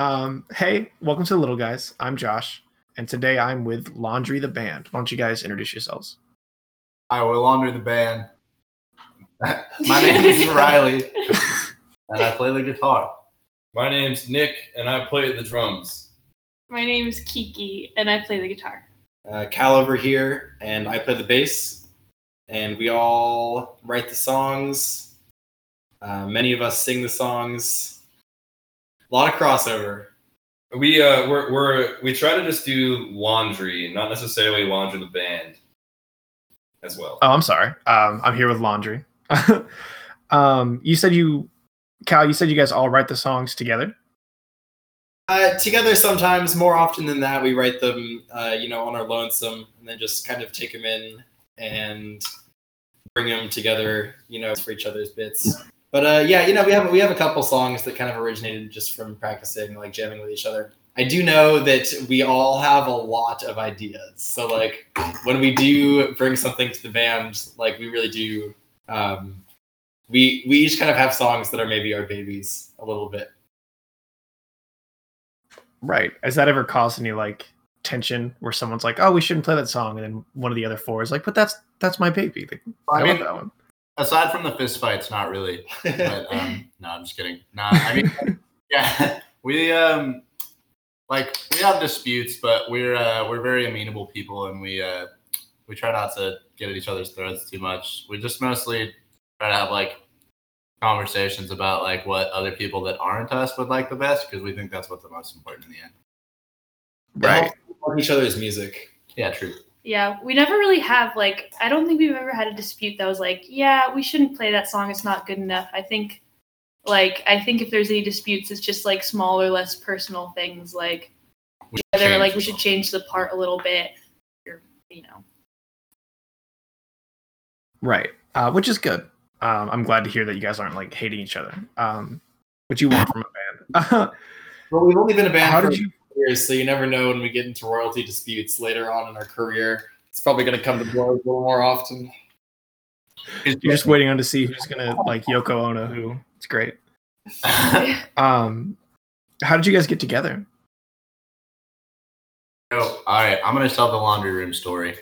Um, hey, welcome to the Little Guys. I'm Josh, and today I'm with Laundry the Band. Why don't you guys introduce yourselves? Hi, we're Laundry the Band. My name is Riley, and I play the guitar. My name's Nick, and I play the drums. My name is Kiki, and I play the guitar. uh, Cal over here, and I play the bass. And we all write the songs. Uh, many of us sing the songs. A lot of crossover. We uh, we're, we're we try to just do laundry, not necessarily laundry the band, as well. Oh, I'm sorry. Um, I'm here with Laundry. um, you said you, Cal, you said you guys all write the songs together. Uh, together, sometimes more often than that, we write them, uh, you know, on our lonesome, and then just kind of take them in and bring them together, you know, for each other's bits. But uh, yeah, you know, we have we have a couple songs that kind of originated just from practicing, like jamming with each other. I do know that we all have a lot of ideas. So like when we do bring something to the band, like we really do. Um, we we each kind of have songs that are maybe our babies a little bit. Right. Has that ever caused any like tension where someone's like, "Oh, we shouldn't play that song," and then one of the other four is like, "But that's that's my baby." Like, I, I mean, love that one. Aside from the fist fights, not really. But um, no, I'm just kidding. No, I mean, yeah, we um, like we have disputes, but we're uh, we're very amenable people, and we uh, we try not to get at each other's throats too much. We just mostly try to have like conversations about like what other people that aren't us would like the best, because we think that's what's the most important in the end. Right. Love each other's music. Yeah, true. Yeah, we never really have like I don't think we've ever had a dispute that was like, yeah, we shouldn't play that song. It's not good enough. I think like I think if there's any disputes, it's just like smaller, less personal things like We whether like we should change the part a little bit or you know. Right. Uh, which is good. Um, I'm glad to hear that you guys aren't like hating each other. Um, what you want from a band. Well, we've only been a band How for did you? Years, so you never know when we get into royalty disputes later on in our career. It's probably going to come to blows a little more often. You're just waiting on to see who's gonna like Yoko Ono. Who? It's great. Um, how did you guys get together? Oh, all right. I'm gonna tell the laundry room story.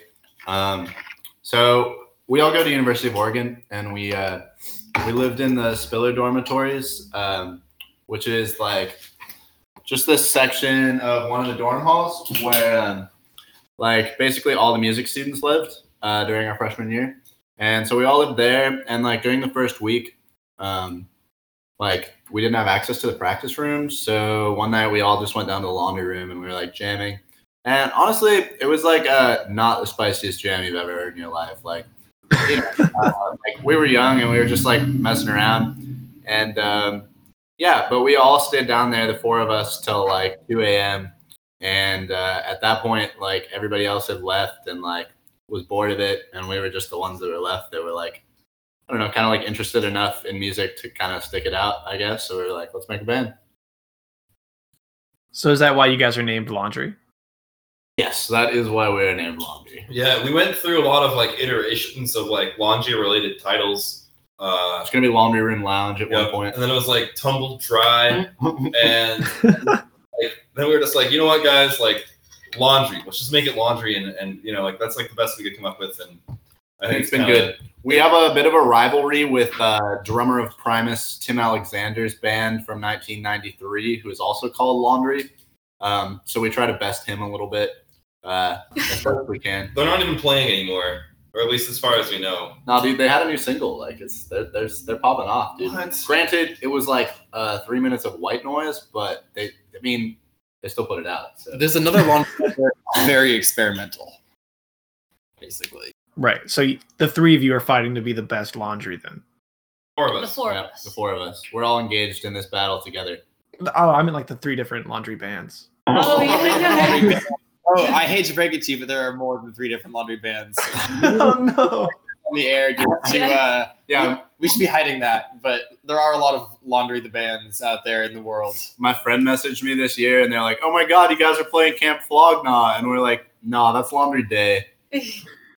Um, so we all go to University of Oregon, and we uh, we lived in the Spiller dormitories, um, which is like just this section of one of the dorm halls where, um, like, basically all the music students lived uh, during our freshman year, and so we all lived there. And like during the first week, um, like we didn't have access to the practice rooms, so one night we all just went down to the laundry room and we were like jamming. And honestly, it was like uh, not the spiciest jam you've ever heard in your life. Like, you know, uh, like we were young and we were just like messing around, and um, yeah. But we all stayed down there, the four of us, till like two a.m. And uh, at that point, like everybody else had left and like was bored of it, and we were just the ones that were left that were like, I don't know, kind of like interested enough in music to kind of stick it out, I guess. So we were like, let's make a band. So is that why you guys are named Laundry? Yes, that is why we're named Laundry. Yeah, we went through a lot of like iterations of like laundry related titles. Uh, It's gonna be Laundry Room Lounge at yeah, one point. and then it was like tumbled dry, and like then we were just like, you know what, guys, like laundry. Let's just make it laundry, and and you know like that's like the best we could come up with, and I think it's been kinda- good. We have a bit of a rivalry with uh, drummer of Primus, Tim Alexander's band from 1993, who is also called Laundry. Um, so we try to best him a little bit uh, as best we can. They're not even playing anymore, or at least as far as we know. No, dude, they had a new single. Like it's they're they're, they're popping off, dude. What? Granted, it was like uh, three minutes of white noise, but they, I mean, they still put it out. So. There's another one very experimental, basically. Right. So the three of you are fighting to be the best laundry then. Four of us. The four Yeah, of us. the four of us. We're all engaged in this battle together. Oh, I mean like the three different laundry bands. Oh yeah. Oh, I hate to break it to you, but there are more than three different laundry bands oh no. on the air. To, uh, Yeah, we should be hiding that, but there are a lot of laundry the bands out there in the world. my friend messaged me this year and they're like, "Oh my god, you guys are playing Camp Flog Gnaw," and we're like, "No, that's Laundry Day."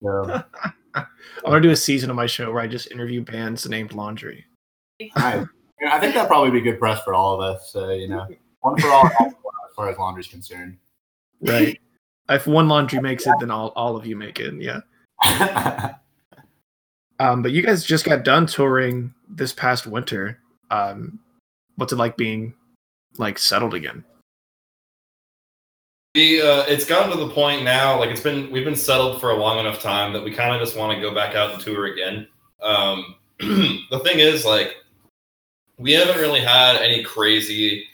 So, I'm gonna do a season of my show where I just interview bands named Laundry. I, I think that'd probably be good press for all of us. So you know, one for all, all for one as far as laundry's concerned. Right. If one laundry makes it, then all, all of you make it. Yeah. Um, but you guys just got done touring this past winter. Um, what's it like being like settled again? The uh, it's gotten to the point now, like it's been we've been settled for a long enough time that we kind of just want to go back out and tour again. Um, the thing is, like, we haven't really had any crazy,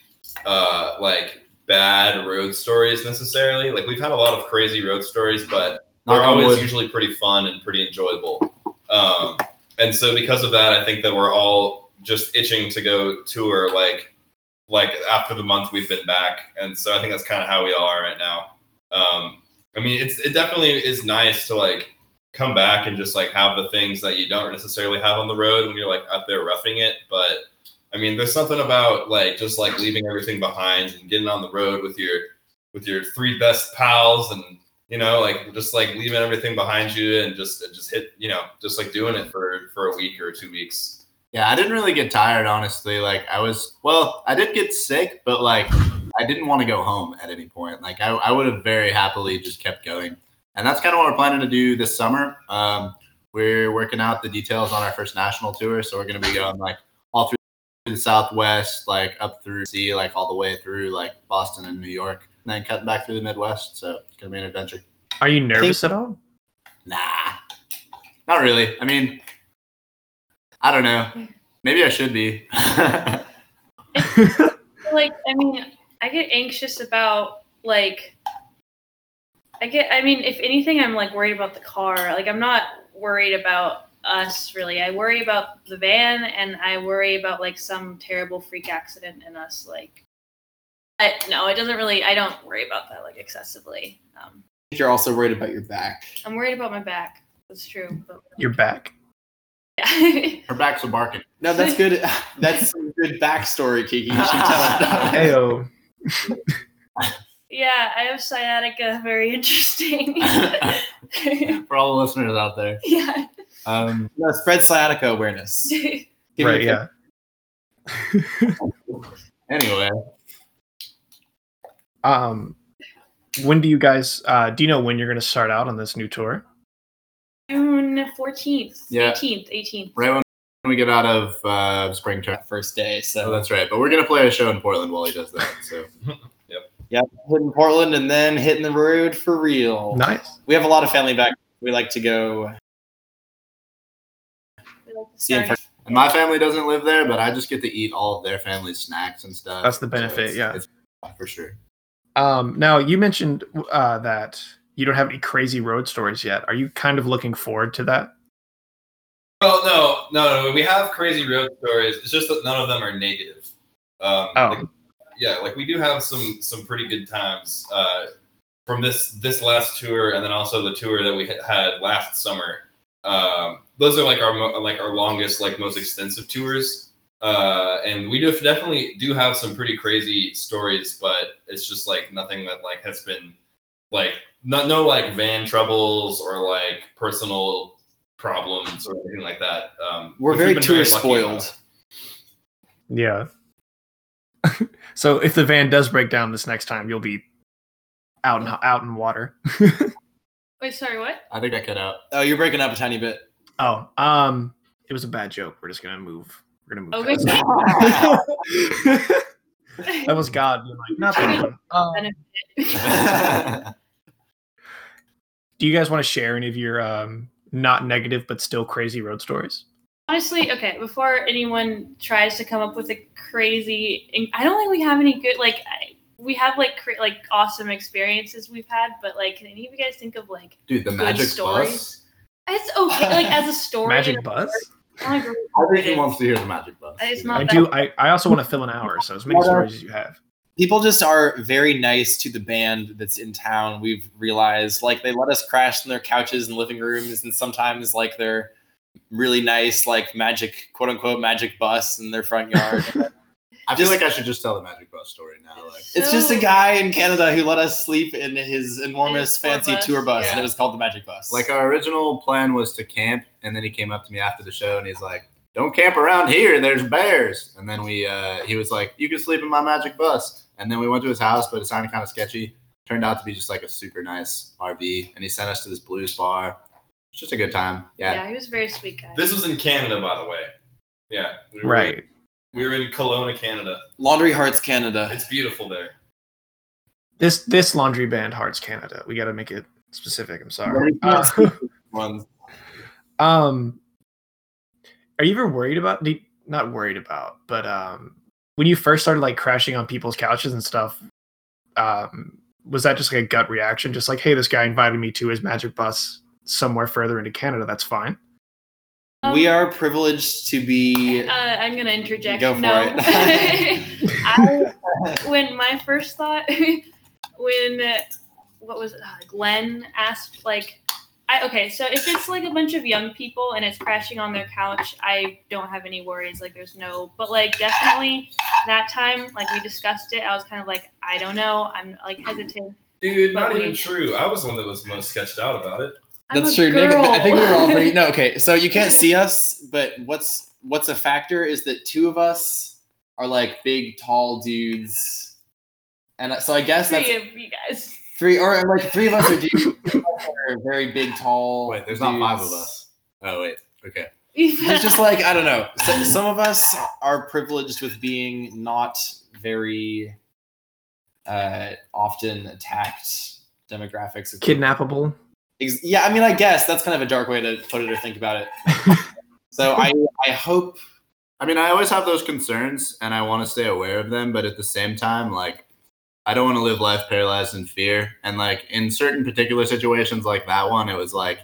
uh, like bad road stories necessarily. Like we've had a lot of crazy road stories, but they're always wood. usually pretty fun and pretty enjoyable. Um, and so because of that, I think that we're all just itching to go tour like like after the month we've been back. And so I think that's kind of how we all are right now. Um, I mean, it's it definitely is nice to like come back and just like have the things that you don't necessarily have on the road when you're like out there roughing it. But I mean, there's something about like just like leaving everything behind and getting on the road with your with your three best pals and you know like just like leaving everything behind you and just just hit you know just like doing it for for a week or two weeks. Yeah, I didn't really get tired, honestly. Like I was, well, I did get sick, but like I didn't want to go home at any point. Like I, I would have very happily just kept going, and that's kind of what we're planning to do this summer. Um, we're working out the details on our first national tour, so we're going to be going like all through the Southwest, like up through sea, like all the way through like Boston and New York, and then cutting back through the Midwest. So it's going to be an adventure. Are you nervous at all? Nah, not really. I mean, I don't know. Maybe I should be. like i mean i get anxious about like i get i mean if anything i'm like worried about the car like i'm not worried about us really i worry about the van and i worry about like some terrible freak accident in us like I, no it doesn't really i don't worry about that like excessively um, You're also worried about your back. i'm worried about my back that's true but You're back. yeah Her back's a barking. No, that's good. That's some good backstory, Kiki. You should tell it. Heyo. yeah i have sciatica very interesting For all the listeners out there. yeah Um, No, spread sciatica awareness. Give Right. Yeah. anyway, Um, when do you guys? Uh, do you know when you're going to start out on this new tour? June 14th, Yeah. 18th, 18th. right when we get out of uh, spring term. first day. Oh, So that's right. But we're gonna play a show in Portland while he does that. So yep. yeah, hitting Portland and then hitting the road for real. Nice. We have a lot of family back. We like to go We like to see them start- for and my family doesn't live there, but I just get to eat all of their family's snacks and stuff. That's the So benefit, it's- yeah. it's for sure. Um, now you mentioned uh, that you don't have any crazy road stories yet. Are you kind of looking forward to that? Well, no, no, no. We have crazy road stories. It's just that none of them are negative. Um, Oh. like- yeah, like we do have some some pretty good times uh, from this this last tour, and then also the tour that we had- had last summer. Um, those are like our mo- like our longest, like most extensive tours. Uh, and we do definitely do have some pretty crazy stories, but it's just like nothing that like has been like no no like van troubles or like personal problems or anything like that. Um, We're very tour lucky spoiled. about. Yeah. so if the van does break down this next time, you'll be out in out in water. Wait, sorry, what? I think I cut out. Oh, you're breaking up a tiny bit. Oh, um, it was a bad joke. We're just gonna move. We're gonna move. Okay. past that was God like, not that one. Um, do you guys want to share any of your um, not negative but still crazy road stories? Honestly, okay, before anyone tries to come up with a crazy, I don't think we have any good, like, I, we have like cra- like awesome experiences we've had, but like, can any of you guys think of like, Dude, the Good magic stories. bus. It's okay, like as a story? Magic and- buzz. I agree I think he wants to hear the magic bus. It's not I that- do. I, I also want to fill an hour, so as many stories as you have. People just are very nice to the band that's in town. We've realized, like, they let us crash in their couches and living rooms, and sometimes, like, they're really nice, like, magic, quote unquote, magic bus in their front yard. I feel like I should just tell the magic bus story now. Like, it's just a guy in Canada who let us sleep in his enormous, tour fancy bus. tour bus, and it was called the Magic Bus. like our original plan was to camp, and then he came up to me after the show, and he's like, "Don't camp around here. There's bears." And then we, uh, he was like, "You can sleep in my magic bus." And then we went to his house, but it sounded kind of sketchy. Turned out to be just like a super nice RV, and he sent us to this blues bar. It's just a good time. Yeah. Yeah. he was a very sweet guy. This was in Canada, by the way. Yeah. We were, Right. We were in Kelowna, Canada. Laundry Hearts Canada. It's beautiful there. This this laundry band Hearts Canada. We got to make it specific. I'm sorry. Yeah, Uh, we can't Ones. um, are you ever worried about? the- Not worried about, but um, when you first started like crashing on people's couches and stuff, um, was that just like a gut reaction? Just like, hey, this guy invited me to his magic bus somewhere further into Canada. That's fine. Um, we are privileged to be. Uh, I'm gonna interject. Go for no. it. I, when my first thought, when uh, what was it? Uh, Glenn asked like, I okay. So if it's like a bunch of young people and it's crashing on their couch, I don't have any worries. Like there's no, but like definitely that time, like we discussed it. I was kind of like, I don't know. I'm like hesitant. Dude, But not we- even true. I was the one that was most sketched out about it. I'm That's true. Nick, I think we were all pretty. No, okay. So you can't see us, but what's what's a factor is that two of us are like big, tall dudes, and so I guess that's Three of you guys. three, or like three of us are dudes. two of us are very big, tall. Wait, there's not five of dudes. us. Oh wait. Okay. It's just like I don't know. So, some of us are privileged with being not very uh, often attacked demographics. of people. Kidnappable. Ex- Yeah, I mean, I guess that's kind of a dark way to put it or think about it. so I, I hope. I mean, I always have those concerns, and I want to stay aware of them. But at the same time, like, I don't want to live life paralyzed in fear. And like in certain particular situations, like that one, it was like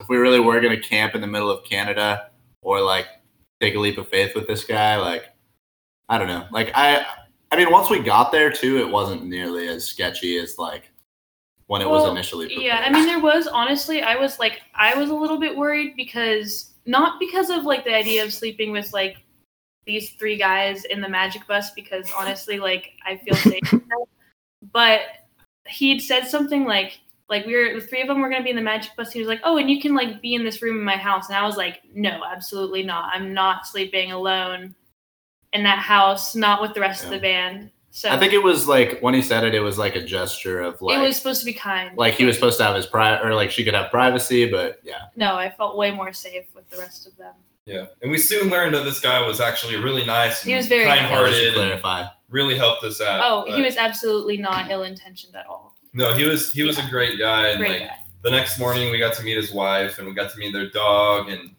if we really were gonna camp in the middle of Canada or like take a leap of faith with this guy, like I don't know. Like I, I mean, once we got there too, it wasn't nearly as sketchy as like when it was Well, initially. Yeah, I mean, there was honestly, I was like, I was a little bit worried because not because of like the idea of sleeping with like these three guys in the magic bus, because honestly, like I feel safe. but he'd said something like, like we were the three of them were gonna be in the magic bus. He was like, oh, and you can like be in this room in my house, and I was like, no, absolutely not. I'm not sleeping alone in that house, not with the rest of the band. So I think it was like when he said it, it was like a gesture of like, it was supposed to be kind. like he was supposed to have his private, or like she could have privacy, but yeah. No, I felt way more safe with the rest of them. Yeah. And we soon learned that this guy was actually really nice He was very nice. I should kind-hearted and clarify. really helped us out. Oh, he was absolutely not ill intentioned at all. No, he was he was a great guy and Great like guy. the next morning we got to meet his wife and we got to meet their dog and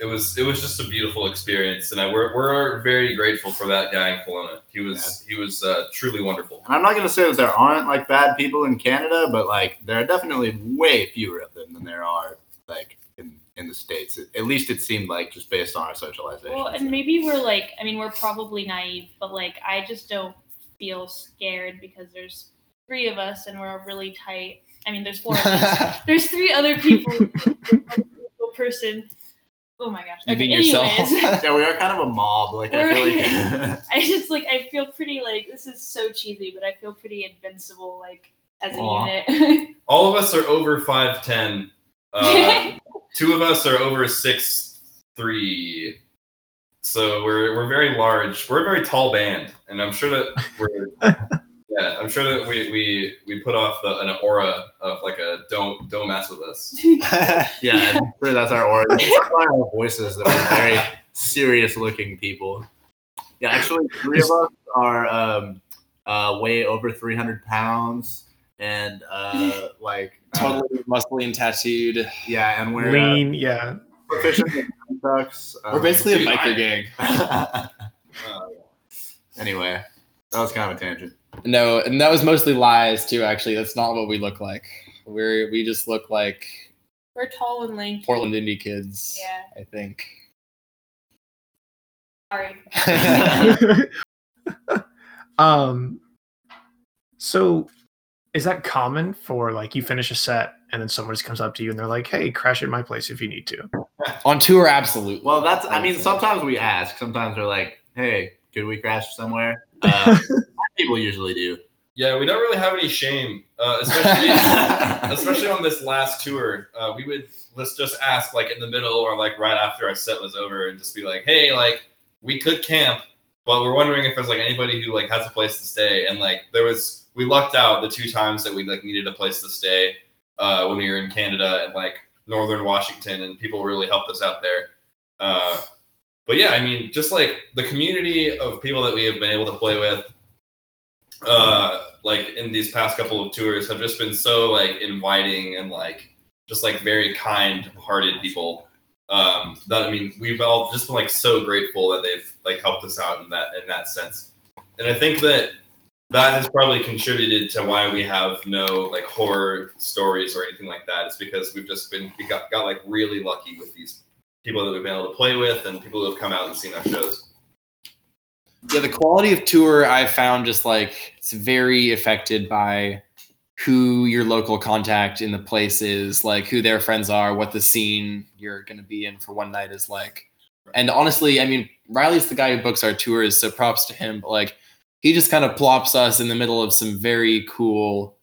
it was it was just a beautiful experience and I, we're, we're very grateful for that guy in Kelowna. He was he was uh, truly wonderful. And I'm not gonna say that there aren't like bad people in Canada, but like there are definitely way fewer of them than there are like in, in the states. At least it seemed like just based on our socialization. Well, and maybe we're like, I mean, we're probably naive, but like, I just don't feel scared because there's three of us and we're really tight. I mean, there's four of us. There's three other people. Person. Oh my gosh. You Okay, mean yourself? yeah, we are kind of a mob. Like I feel like I just like I feel pretty like this is so cheesy, but I feel pretty invincible like as a Aw. unit. All of us are over five ten. Uh, two of us are over six three. So we're we're very large. We're a very tall band, and I'm sure that we're yeah. I'm sure that we we we put off the, an aura of like a don't don't mess with us. yeah, I'm sure that's our aura. It's why our voices that we're very serious looking people. Yeah, actually, three of us are um, uh, way over 300 pounds, and uh, like uh, totally muscly and tattooed. yeah, and we're uh, Lean. Yeah. proficient in trucks. We're basically a dude, biker gang. Uh, anyway, that was kind of a tangent. No, and that was mostly lies too. Actually, that's not what we look like. We're we just look like We're tall and lanky. Portland indie kids. Yeah. I think. Sorry. um. So, is that common for like you finish a set and then someone just comes up to you and they're like, "Hey, crash at my place if you need to." On tour, absolutely. Well, that's. I mean, sometimes we ask. Sometimes we're like, "Hey, could we crash somewhere?" Uh, people usually do. yeah, we don't really have any shame, uh, especially especially on this last tour. Uh, we would let's just ask like in the middle or like right after our set was over and just be like, hey, like we could camp, but we're wondering if there's like anybody who like has a place to stay. And like there was, we lucked out the two times that we like needed a place to stay uh, when we were in Canada and like northern Washington, and people really helped us out there. Uh, but yeah, I mean, just like the community of people that we have been able to play with, uh, like in these past couple of tours, have just been so like inviting and like just like very kind-hearted people. Um, that I mean, we've all just been like so grateful that they've like helped us out in that in that sense. And I think that that has probably contributed to why we have no like horror stories or anything like that. It's because we've just been we got, got like really lucky with these people that we've been able to play with and people who have come out and seen our shows. Yeah, the quality of tour I found just like it's very affected by who your local contact in the place is, like who their friends are, what the scene you're going to be in for one night is like. And honestly, I mean, Riley's the guy who books our tours, so props to him. But like, he just kind of plops us in the middle of some very cool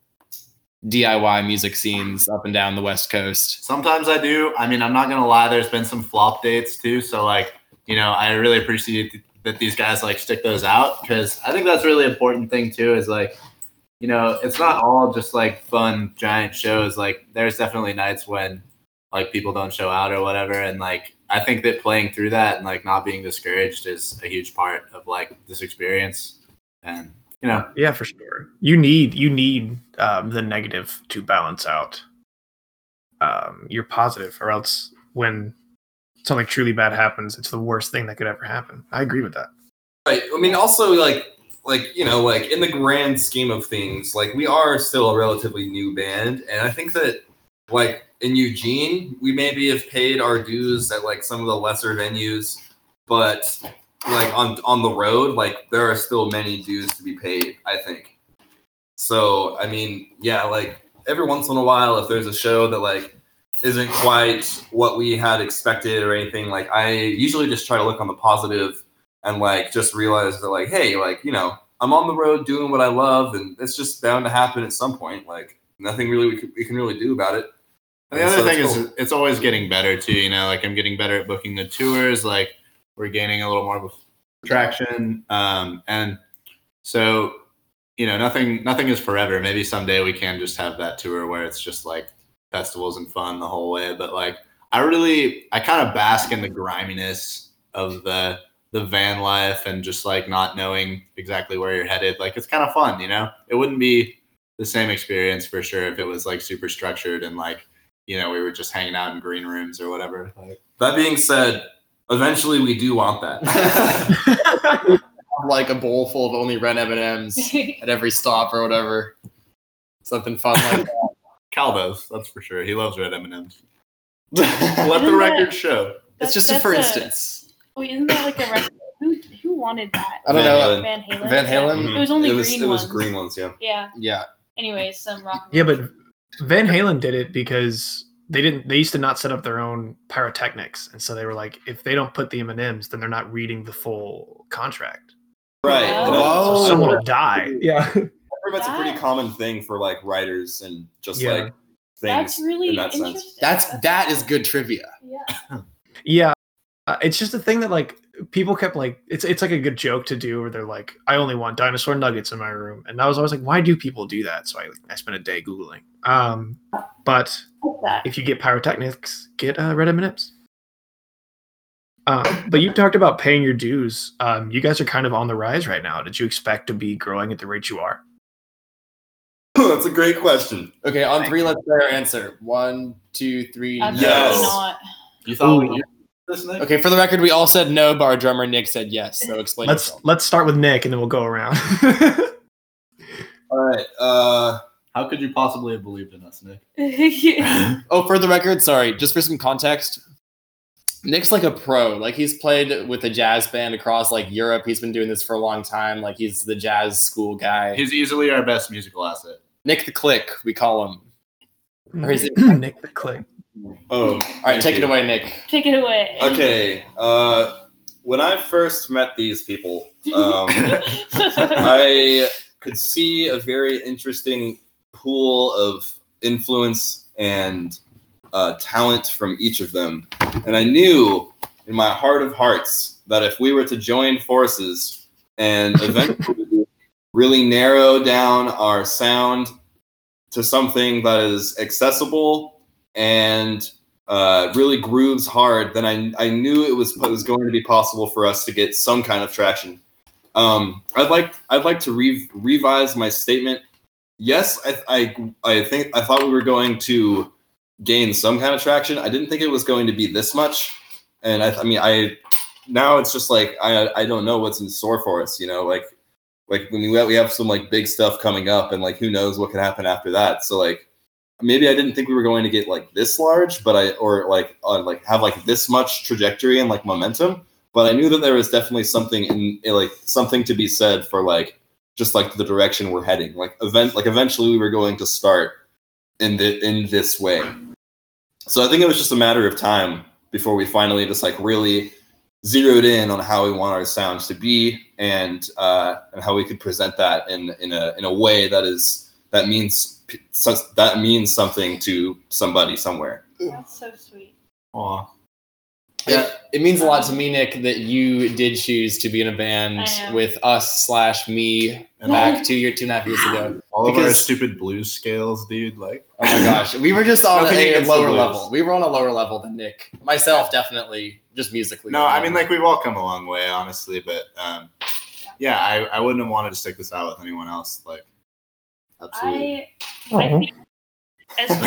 DIY music scenes up and down the West Coast. Sometimes I do. I mean, I'm not gonna lie. There's been some flop dates too. So like, you know, I really appreciate that these guys like stick those out because I think that's really important thing too. Is like, you know, it's not all just like fun giant shows. Like, there's definitely nights when like people don't show out or whatever, and like I think that playing through that and like not being discouraged is a huge part of like this experience. And you know, Yeah, for sure. You need you need um, the negative to balance out um, your positive, or else when something truly bad happens, it's the worst thing that could ever happen. I agree with that. Right. I mean, also like like you know like in the grand scheme of things, like we are still a relatively new band, and I think that like in Eugene, we maybe have paid our dues at like some of the lesser venues, but like on on the road, like there are still many dues to be paid. I think. So I mean, yeah, like every once in a while, if there's a show that like isn't quite what we had expected or anything, like I usually just try to look on the positive and like just realize that like, hey, like you know, I'm on the road doing what I love, and it's just bound to happen at some point. Like nothing really we can, we can really do about it. And the other so thing is, it's always getting better too. You know, like I'm getting better at booking the tours. Like we're gaining a little more of traction, um, and so you know, nothing, nothing is forever. Maybe someday we can just have that tour where it's just like festivals and fun the whole way. But like, I really, I kind of bask in the griminess of the the van life and just like not knowing exactly where you're headed. Like it's kind of fun, you know. It wouldn't be the same experience for sure if it was like super structured and like you know we were just hanging out in green rooms or whatever. Like, That being said, eventually we do want that. like a bowl full of only red M and M's at every stop or whatever. Something fun like Cal does, that's for sure. He loves red M and M's. Let the record that- show. it's That's- just a for a- instance. Wait, isn't that like a record? Who who wanted that? I don't know. Van Halen. Van Halen? Yeah. It was only it was, green It was ones. green ones, yeah. Yeah. Yeah. Anyways, some rock. Yeah, but Van Halen did it because they didn't. They used to not set up their own pyrotechnics, and so they were like, if they don't put the M and M's, then they're not reading the full contract. Right. Oh. Oh. So someone will oh. die. Yeah. I've that's a pretty common thing for like writers and just Yeah. like things that's really in that sense. That's that is good trivia. Yeah. Yeah, uh, it's just a thing that like people kept like it's it's like a good joke to do where they're like, I only want dinosaur nuggets in my room, and I was always like, why do people do that? So I I spent a day googling. Um, but if you get pyrotechnics, get uh, red M&Ms. Um, but you talked about paying your dues. Um, you guys are kind of on the rise right now. Did you expect to be growing at the rate you are? that's a great question. Okay, on three, let's say our answer. One, two, three. Absolutely Yes. not. You thought Ooh. we this Nick? Okay, for the record, we all said no, but our drummer Nick said yes. So explain Let's yourself. let's start with Nick, and then we'll go around. All right. Uh, How could you possibly have believed in us, Nick? Oh, for the record, sorry, just for some context, Nick's like a pro. Like he's played with a jazz band across like Europe. He's been doing this for a long time. Like he's the jazz school guy. He's easily our best musical asset. Nick the Click, we call him. Or is it- Nick the Click? oh, All right, take it away, Nick. Take it away. Okay. Uh, when I first met these people, um, I could see a very interesting pool of influence and uh, talent from each of them. And I knew in my heart of hearts that if we were to join forces, and eventually really narrow down our sound to something that is accessible and uh, really grooves hard, then I, I knew it was, it was going to be possible for us to get some kind of traction. Um, I'd like I'd like to re- revise my statement. Yes, I, I I think I thought we were going to gain some kind of traction. I didn't think it was going to be this much, and I, I mean I now it's just like I I don't know what's in store for us. You know, like like when we have, we have some like big stuff coming up, and like who knows what could happen after that. So like maybe I didn't think we were going to get like this large, but I or like uh, like have like this much trajectory and like momentum but I knew that there was definitely something in, in like something to be said for like just like the direction we're heading. Like event like eventually we were going to start in the in this way. So I think it was just a matter of time before we finally just like really zeroed in on how we want our sounds to be and uh, and how we could present that in in a in a way that is that means that means something to somebody somewhere. That's so sweet. Aw. Yeah, it means a lot to me, Nick, that you did choose to be in a band with us slash me back two year two and a half years ago. All of our stupid blues scales, dude. Like, Oh my gosh, we were just on Nothing a, against lower level. We were on a lower level than Nick. Myself, definitely, just musically. no, I mean like we've all come a long way, honestly. But um, yeah, I, I wouldn't have wanted to stick this out with anyone else. Like, absolutely. I, I think as as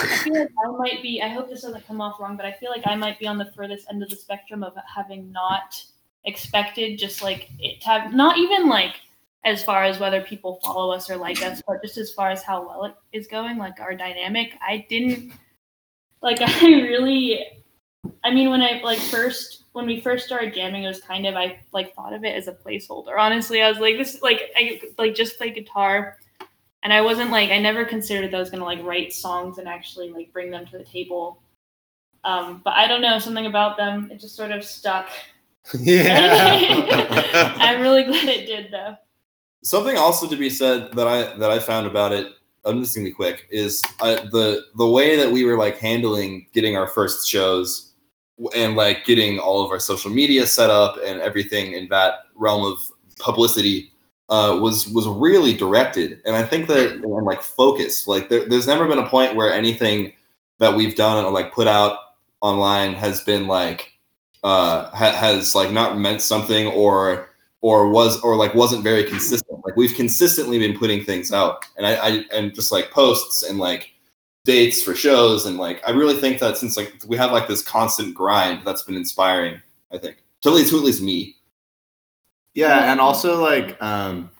I feel like I might be. I hope this doesn't come off wrong, but I feel like I might be on the furthest end of the spectrum of having not expected just like it to have not even like as far as whether people follow us or like us, but just as far as how well it is going, like our dynamic. I didn't like. I really. I mean, when I like first when we first started jamming, it was kind of I like thought of it as a placeholder. Honestly, I was like, this like I like just play guitar and I wasn't like I never considered that I was gonna like write songs and actually like bring them to the table. Um, but I don't know something about them. It just sort of stuck. yeah. I'm really glad it did though. Something also to be said that I that I found about it. I'm gonna be quick. Is uh, the the way that we were like handling getting our first shows and like getting all of our social media set up and everything in that realm of publicity uh, was was really directed. And I think that and like focused. Like there, there's never been a point where anything that we've done or like put out online has been like uh ha- has like not meant something or or was or like wasn't very consistent like we've consistently been putting things out and i, I and just like posts and like dates for shows and like i really think that since like we have like this constant grind that's been inspiring i think to at least to at least me Yeah, and also like um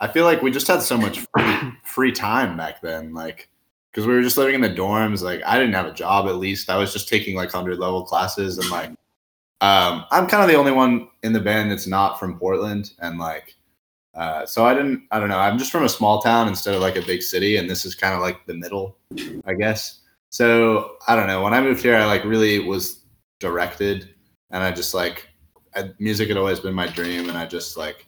I feel like we just had so much free, free time back then, like because we were just living in the dorms. Like I didn't have a job at least. I was just taking like hundred level classes and like um I'm kind of the only one in the band that's not from Portland and like uh so I didn't I don't know. I'm just from a small town instead of like a big city and this is kind of like the middle, I guess. So I don't know. When I moved here I like really was directed and I just like I, music had always been my dream and i just like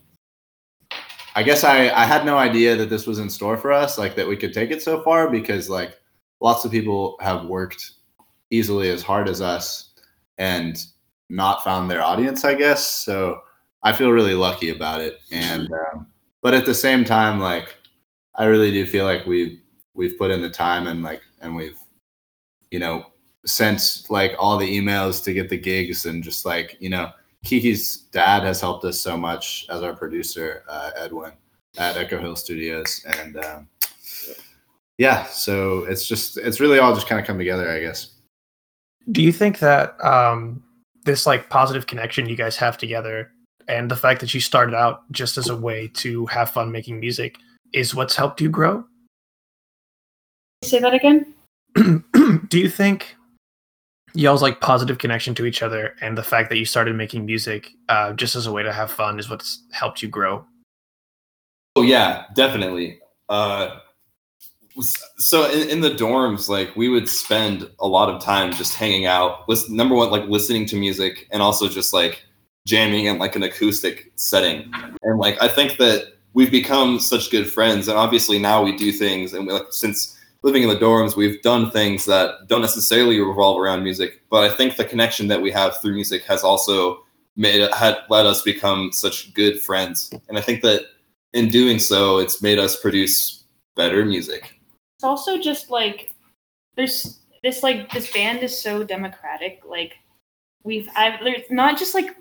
i guess I, I had no idea that this was in store for us like that we could take it so far because like lots of people have worked easily as hard as us and not found their audience i guess. So i feel really lucky about it. And um, but at the same time like i really do feel like we've we've put in the time and like and we've you know sent like all the emails to get the gigs and just like you know Kiki's dad has helped us so much as our producer, uh, Edwin, at Echo Hill Studios, and um, yeah, so it's just it's really all just kind of come together, I guess. Do you think that um, this like positive connection you guys have together, and the fact that you started out just as a way to have fun making music, is what's helped you grow? Say that again. Do you think y'all's like positive connection to each other and the fact that you started making music uh, just as a way to have fun is what's helped you grow? Oh yeah, definitely. Uh, s- so in, in the dorms, like we would spend a lot of time just hanging out. Listen, number one, like listening to music, and also just like jamming in like an acoustic setting. And like I think that we've become such good friends, and obviously now we do things, and we, like since living in the dorms, we've done things that don't necessarily revolve around music. But I think the connection that we have through music has also made had let us become such good friends. And I think that in doing so, it's made us produce better music. It's also just like there's this like this band is so democratic. Like we've I've there's not just like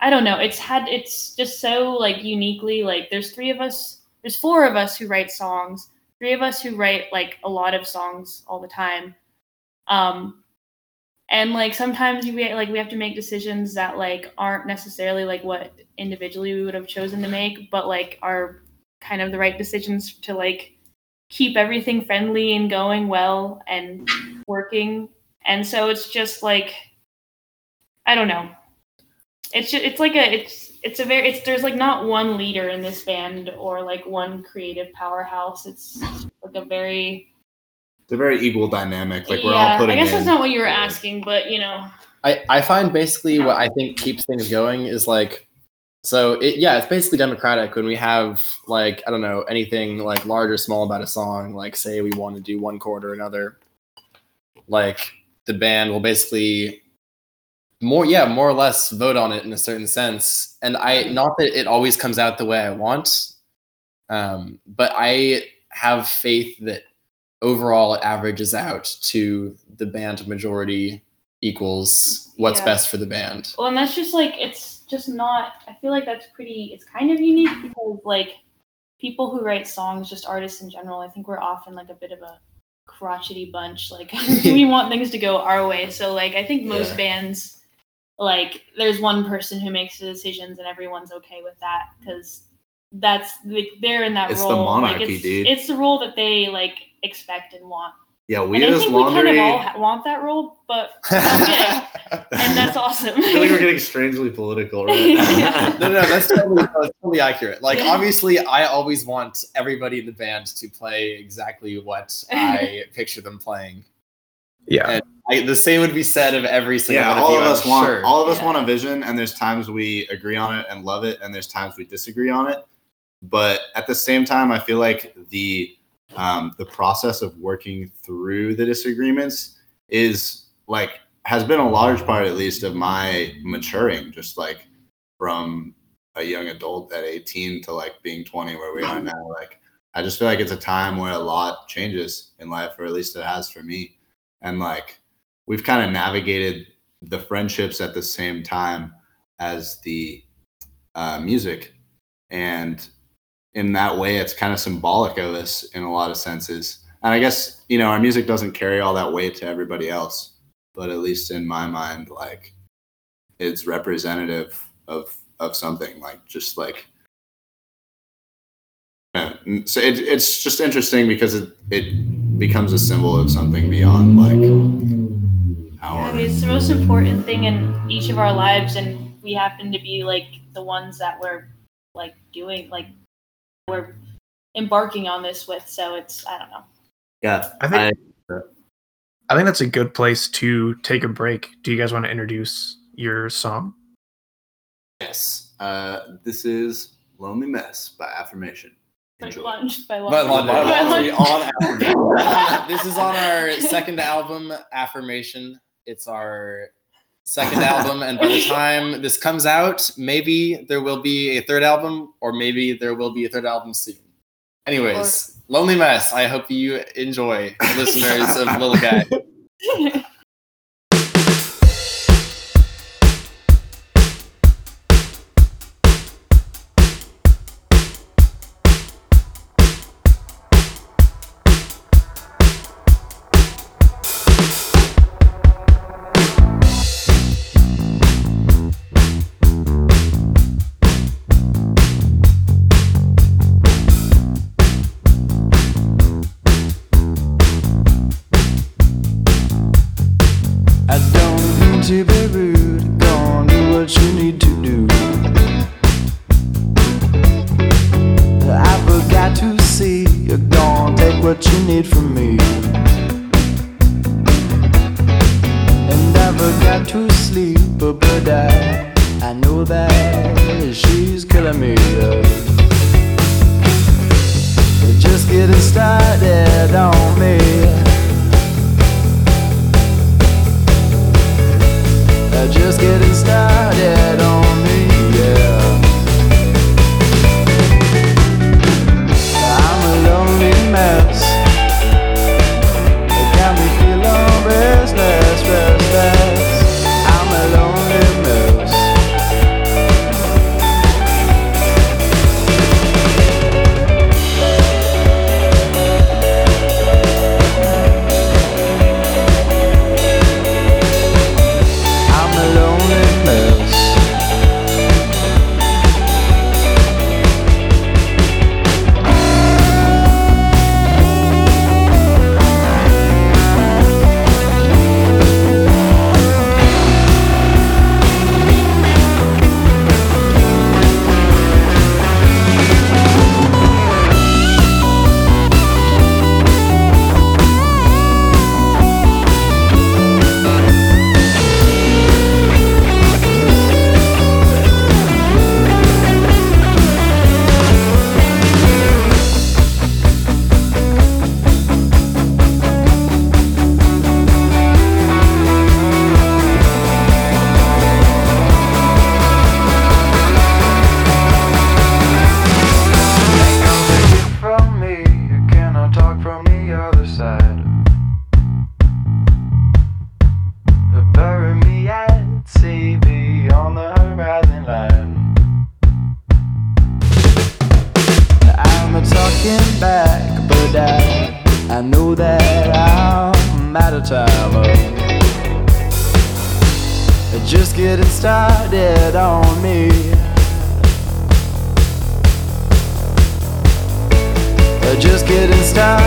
I don't know. It's had it's just so like uniquely like there's three of us. There's four of us who write songs. Three of us who write like a lot of songs all the time. Um, and like sometimes we like we have to make decisions that like aren't necessarily like what individually we would have chosen to make, but like are kind of the right decisions to like keep everything friendly and going well and working. And so it's just like I don't know. It's just, it's like a it's it's a very it's there's like not one leader in this band or like one creative powerhouse. It's like a very It's a very equal dynamic. Like we're yeah. all putting I guess in. that's not what you were asking, but you know, I, I find basically what I think keeps things going is like so it yeah it's basically democratic when we have like I don't know anything like large or small about a song like say we want to do one chord or another like the band will basically more yeah more or less vote on it in a certain sense and I not that it always comes out the way I want um, but I have faith that overall it averages out to the band majority equals what's Yeah. best for the band. well, and that's just like it's just not. I feel like that's pretty. It's kind of unique because like people who write songs, just artists in general, I think we're often like a bit of a crotchety bunch. Like we want things to go our way. So like I think most Yeah. bands, like there's one person who makes the decisions and everyone's okay with that because that's like they're in that It's the role. like, monarchy, it's, dude. It's the role that they like expect and want. Yeah, we and I as we kind of all want that role, but and that's awesome. I feel like we're getting strangely political, right? Yeah. no, no, that's totally, that's totally accurate. Like, obviously, I always want everybody in the band to play exactly what I picture them playing. Yeah. And I, the same would be said of every single yeah, one all you, of I'm us want sure. all of us Yeah. want a vision, and there's times we agree on it and love it, and there's times we disagree on it. But at the same time, I feel like the um, the process of working through the disagreements is like has been a large part, at least, of my maturing. Just like from a young adult at 18 to like being 20, where we are now. Like I just feel like it's a time where a lot changes in life, or at least it has for me. And like we've kind of navigated the friendships at the same time as the uh, music. And in that way, it's kind of symbolic of us in a lot of senses. And I guess, you know, our music doesn't carry all that weight to everybody else, but at least in my mind, like it's representative of of something like just like yeah. so it, it's just interesting because it, it becomes a symbol of something beyond like I our mean, it's the most important thing in each of our lives, and we happen to be like the ones that we're like doing, like we're embarking on this with. So it's I don't know. yeah I think I think that's a good place to take a break. Do you guys want to introduce your song? yes uh this is lonely mess by affirmation By lunch, by lunch. By Lon- By by lunch. On Affirmation. this is on our second album, Affirmation. It's our second album, and by the time this comes out, maybe there will be a third album, or maybe there will be a third album soon. Anyways, Lonely Mess. I hope you enjoy, listeners of Little Guy. she's just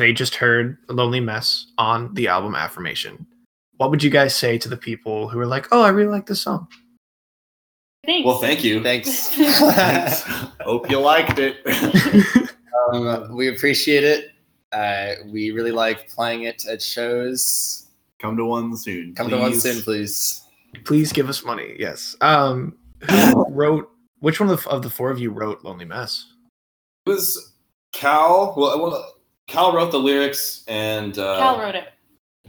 they just heard "Lonely Mess" on the album Affirmation. What would you guys say to the people who are like, "Oh, I really like this song"? Thanks. Well, thank you. Thanks. Thanks. Hope you liked it. um, we appreciate it. Uh, we really like playing it at shows. Come to one soon. Come to one please. soon, please. Please give us money. Yes. Um, who wrote? Which one of the, of the four of you wrote "Lonely Mess"? It was Cal. Well, well, Cal wrote the lyrics, and uh, Cal wrote it.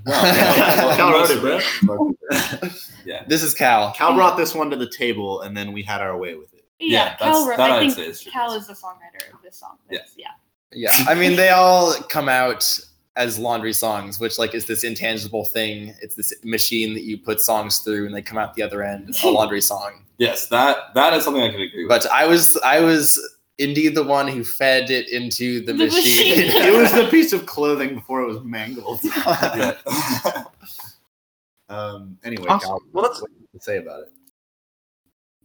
Well, Cal wrote it, bro. Yeah. This is Cal. Cal brought this one to the table, and then we had our way with it. Yeah, Yeah, Cal that's- wrote. that I I'd think say is true. Cal is the songwriter of this song. That's- yeah. Yeah, I mean they all come out as laundry songs, which like is this intangible thing. It's this machine that you put songs through, and they come out the other end a laundry song. Yes, that that is something I can agree with. But I was I was indeed the one who fed it into the, The machine. machine. it was the piece of clothing before it was mangled. Um. Anyway, Awesome. Cal, Well, let's- what do you say about it?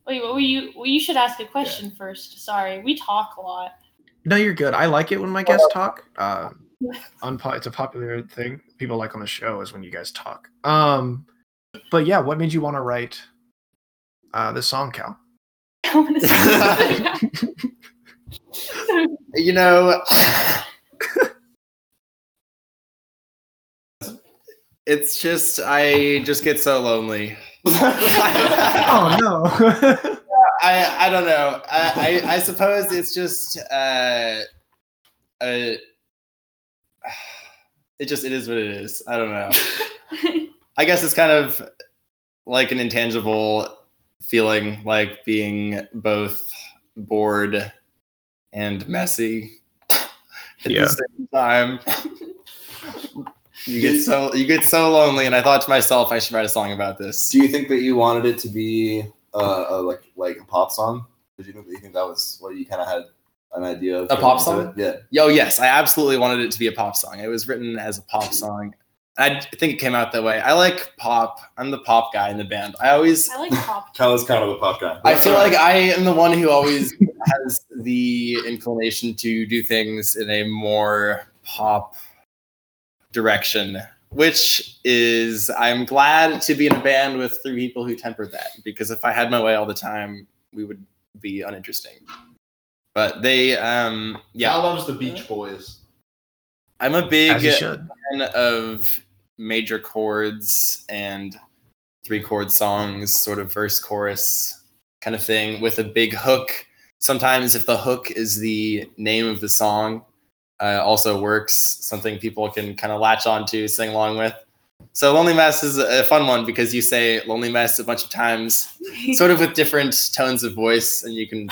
Wait, well, you well, you should ask a question first. Sorry, we talk a lot. No, you're good. I like it when my guests talk. Uh, unpo- it's a popular thing people like on the show is when you guys talk. Um, but yeah, what made you want to write uh, this song, Cal? I want to say something. you know, it's just I just get so lonely. oh no. I I don't know. I I, I suppose it's just uh, a it just it is what it is. I don't know. I guess it's kind of like an intangible feeling, like being both bored and messy at Yeah. the same time. You get so you get so lonely, and I thought to myself, I should write a song about this. Do you think that you wanted it to be uh, a, like like a pop song? Did you think, you think that was what you kind of had an idea of? A pop song? it? Yeah. Yo, yes, I absolutely wanted it to be a pop song. It was written as a pop song. I think it came out that way. I like pop. I'm the pop guy in the band. I always I like pop. Kyle's kind of a pop guy. I feel like I am the one who always has the inclination to do things in a more pop direction, which is I'm glad to be in a band with three people who temper that because if I had my way all the time, we would be uninteresting. But they, um, yeah, Cal loves the Beach Boys. I'm a big As fan of major chords and three chord songs, sort of verse chorus kind of thing with a big hook. Sometimes, if the hook is the name of the song, uh, also works. Something people can kind of latch onto, sing along with. So, Lonely Mess is a fun one because you say Lonely Mess a bunch of times, sort of with different tones of voice, and you can.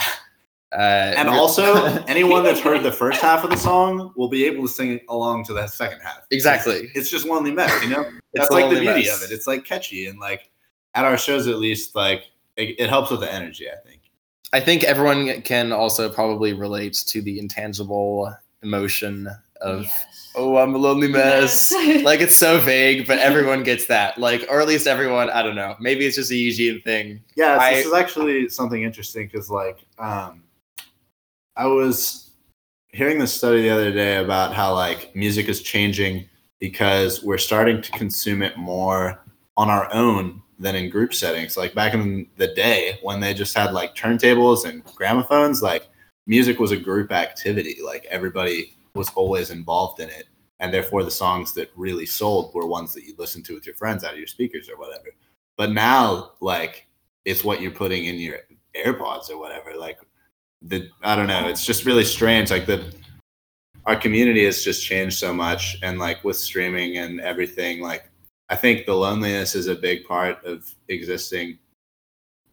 Uh, And also, anyone that's heard the first half of the song will be able to sing along to the second half. exactly. It's just lonely mess, you know. It's That's like the beauty Mess. of it. It's like catchy and like at our shows at least, like it, it helps with the energy. I think. I think everyone can also probably relate to the intangible emotion of Yes. oh I'm a lonely mess. Yes. like it's so vague, but everyone gets that. Like or at least everyone, I don't know. Maybe it's just a Eugene thing. Yeah, I- this is actually something interesting because, like, um, I was hearing this study the other day about how like music is changing because we're starting to consume it more on our own than in group settings. Like back in the day when they just had like turntables and gramophones, like music was a group activity. Like everybody was always involved in it. And therefore, the songs that really sold were ones that you listened to with your friends out of your speakers or whatever. But now, like, it's what you're putting in your AirPods or whatever. Like, the I don't know. It's just really strange. Like the our community has just changed so much, and like with streaming and everything, like I think the loneliness is a big part of existing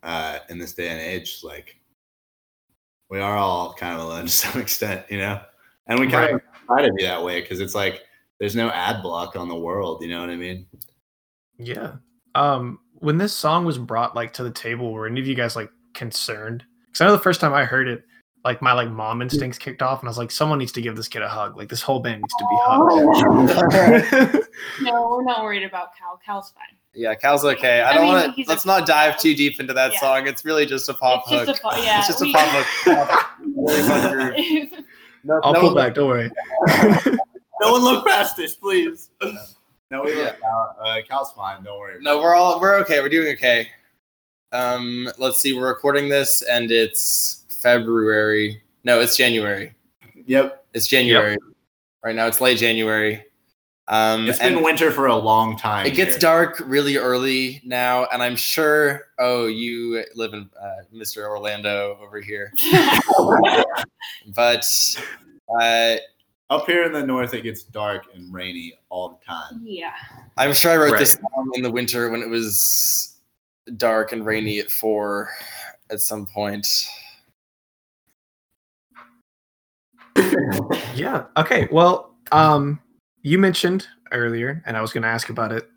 uh, in this day and age. Like we are all kind of alone to some extent, you know, and we kind of try to be that way because it's like there's no ad block on the world. You know what I mean? Yeah. Um, when this song was brought like to the table, were any of you guys like concerned? Because I know the first time I heard it, like my like mom instincts kicked off, and I was like, someone needs to give this kid a hug. Like this whole band needs to be hugged. no, we're not worried about Cal. Cal's fine. Yeah, Cal's okay. I I don't mean, want to. Let's not dive too deep into that Yeah. song. It's really just a pop it's hook. just a fu- yeah. it's just we- a pop hook. Really fun group. No, I'll no pull one- back. Don't worry. No one look past this, please. No, we Yeah. look. Cal, uh, Cal's fine. Don't worry. No, we're all we're okay. We're doing okay. Um, let's see. We're recording this, and it's February. No, it's January. Yep. It's January. Right now, it's late January. Um, It's and been winter for a long time. it gets here. dark really early now, and I'm sure. Oh, you live in uh, Mr. Orlando over here, but uh, Up here in the north, it gets dark and rainy all the time. yeah. I'm sure I wrote this song in the winter when it was dark and rainy at four at some point. Yeah. Okay. Well, um, you mentioned earlier, and I was going to ask about it.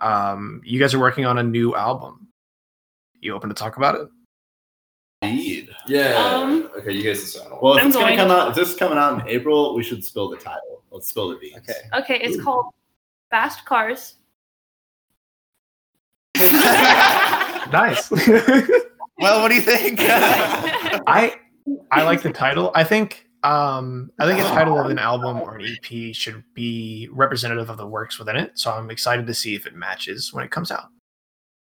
Um, you guys are working on a new album. You open to talk about it? Indeed. Yeah. Um, okay, you guys decide. Well, if I'm it's gonna come out, if this is coming out in April, we should spill the title. Let's spill the beans. Okay. Okay, it's called Fast Cars. Nice. Well, what do you think? I I like the title. I think um I think a title of an album or an EP should be representative of the works within it. So I'm excited to see if it matches when it comes out.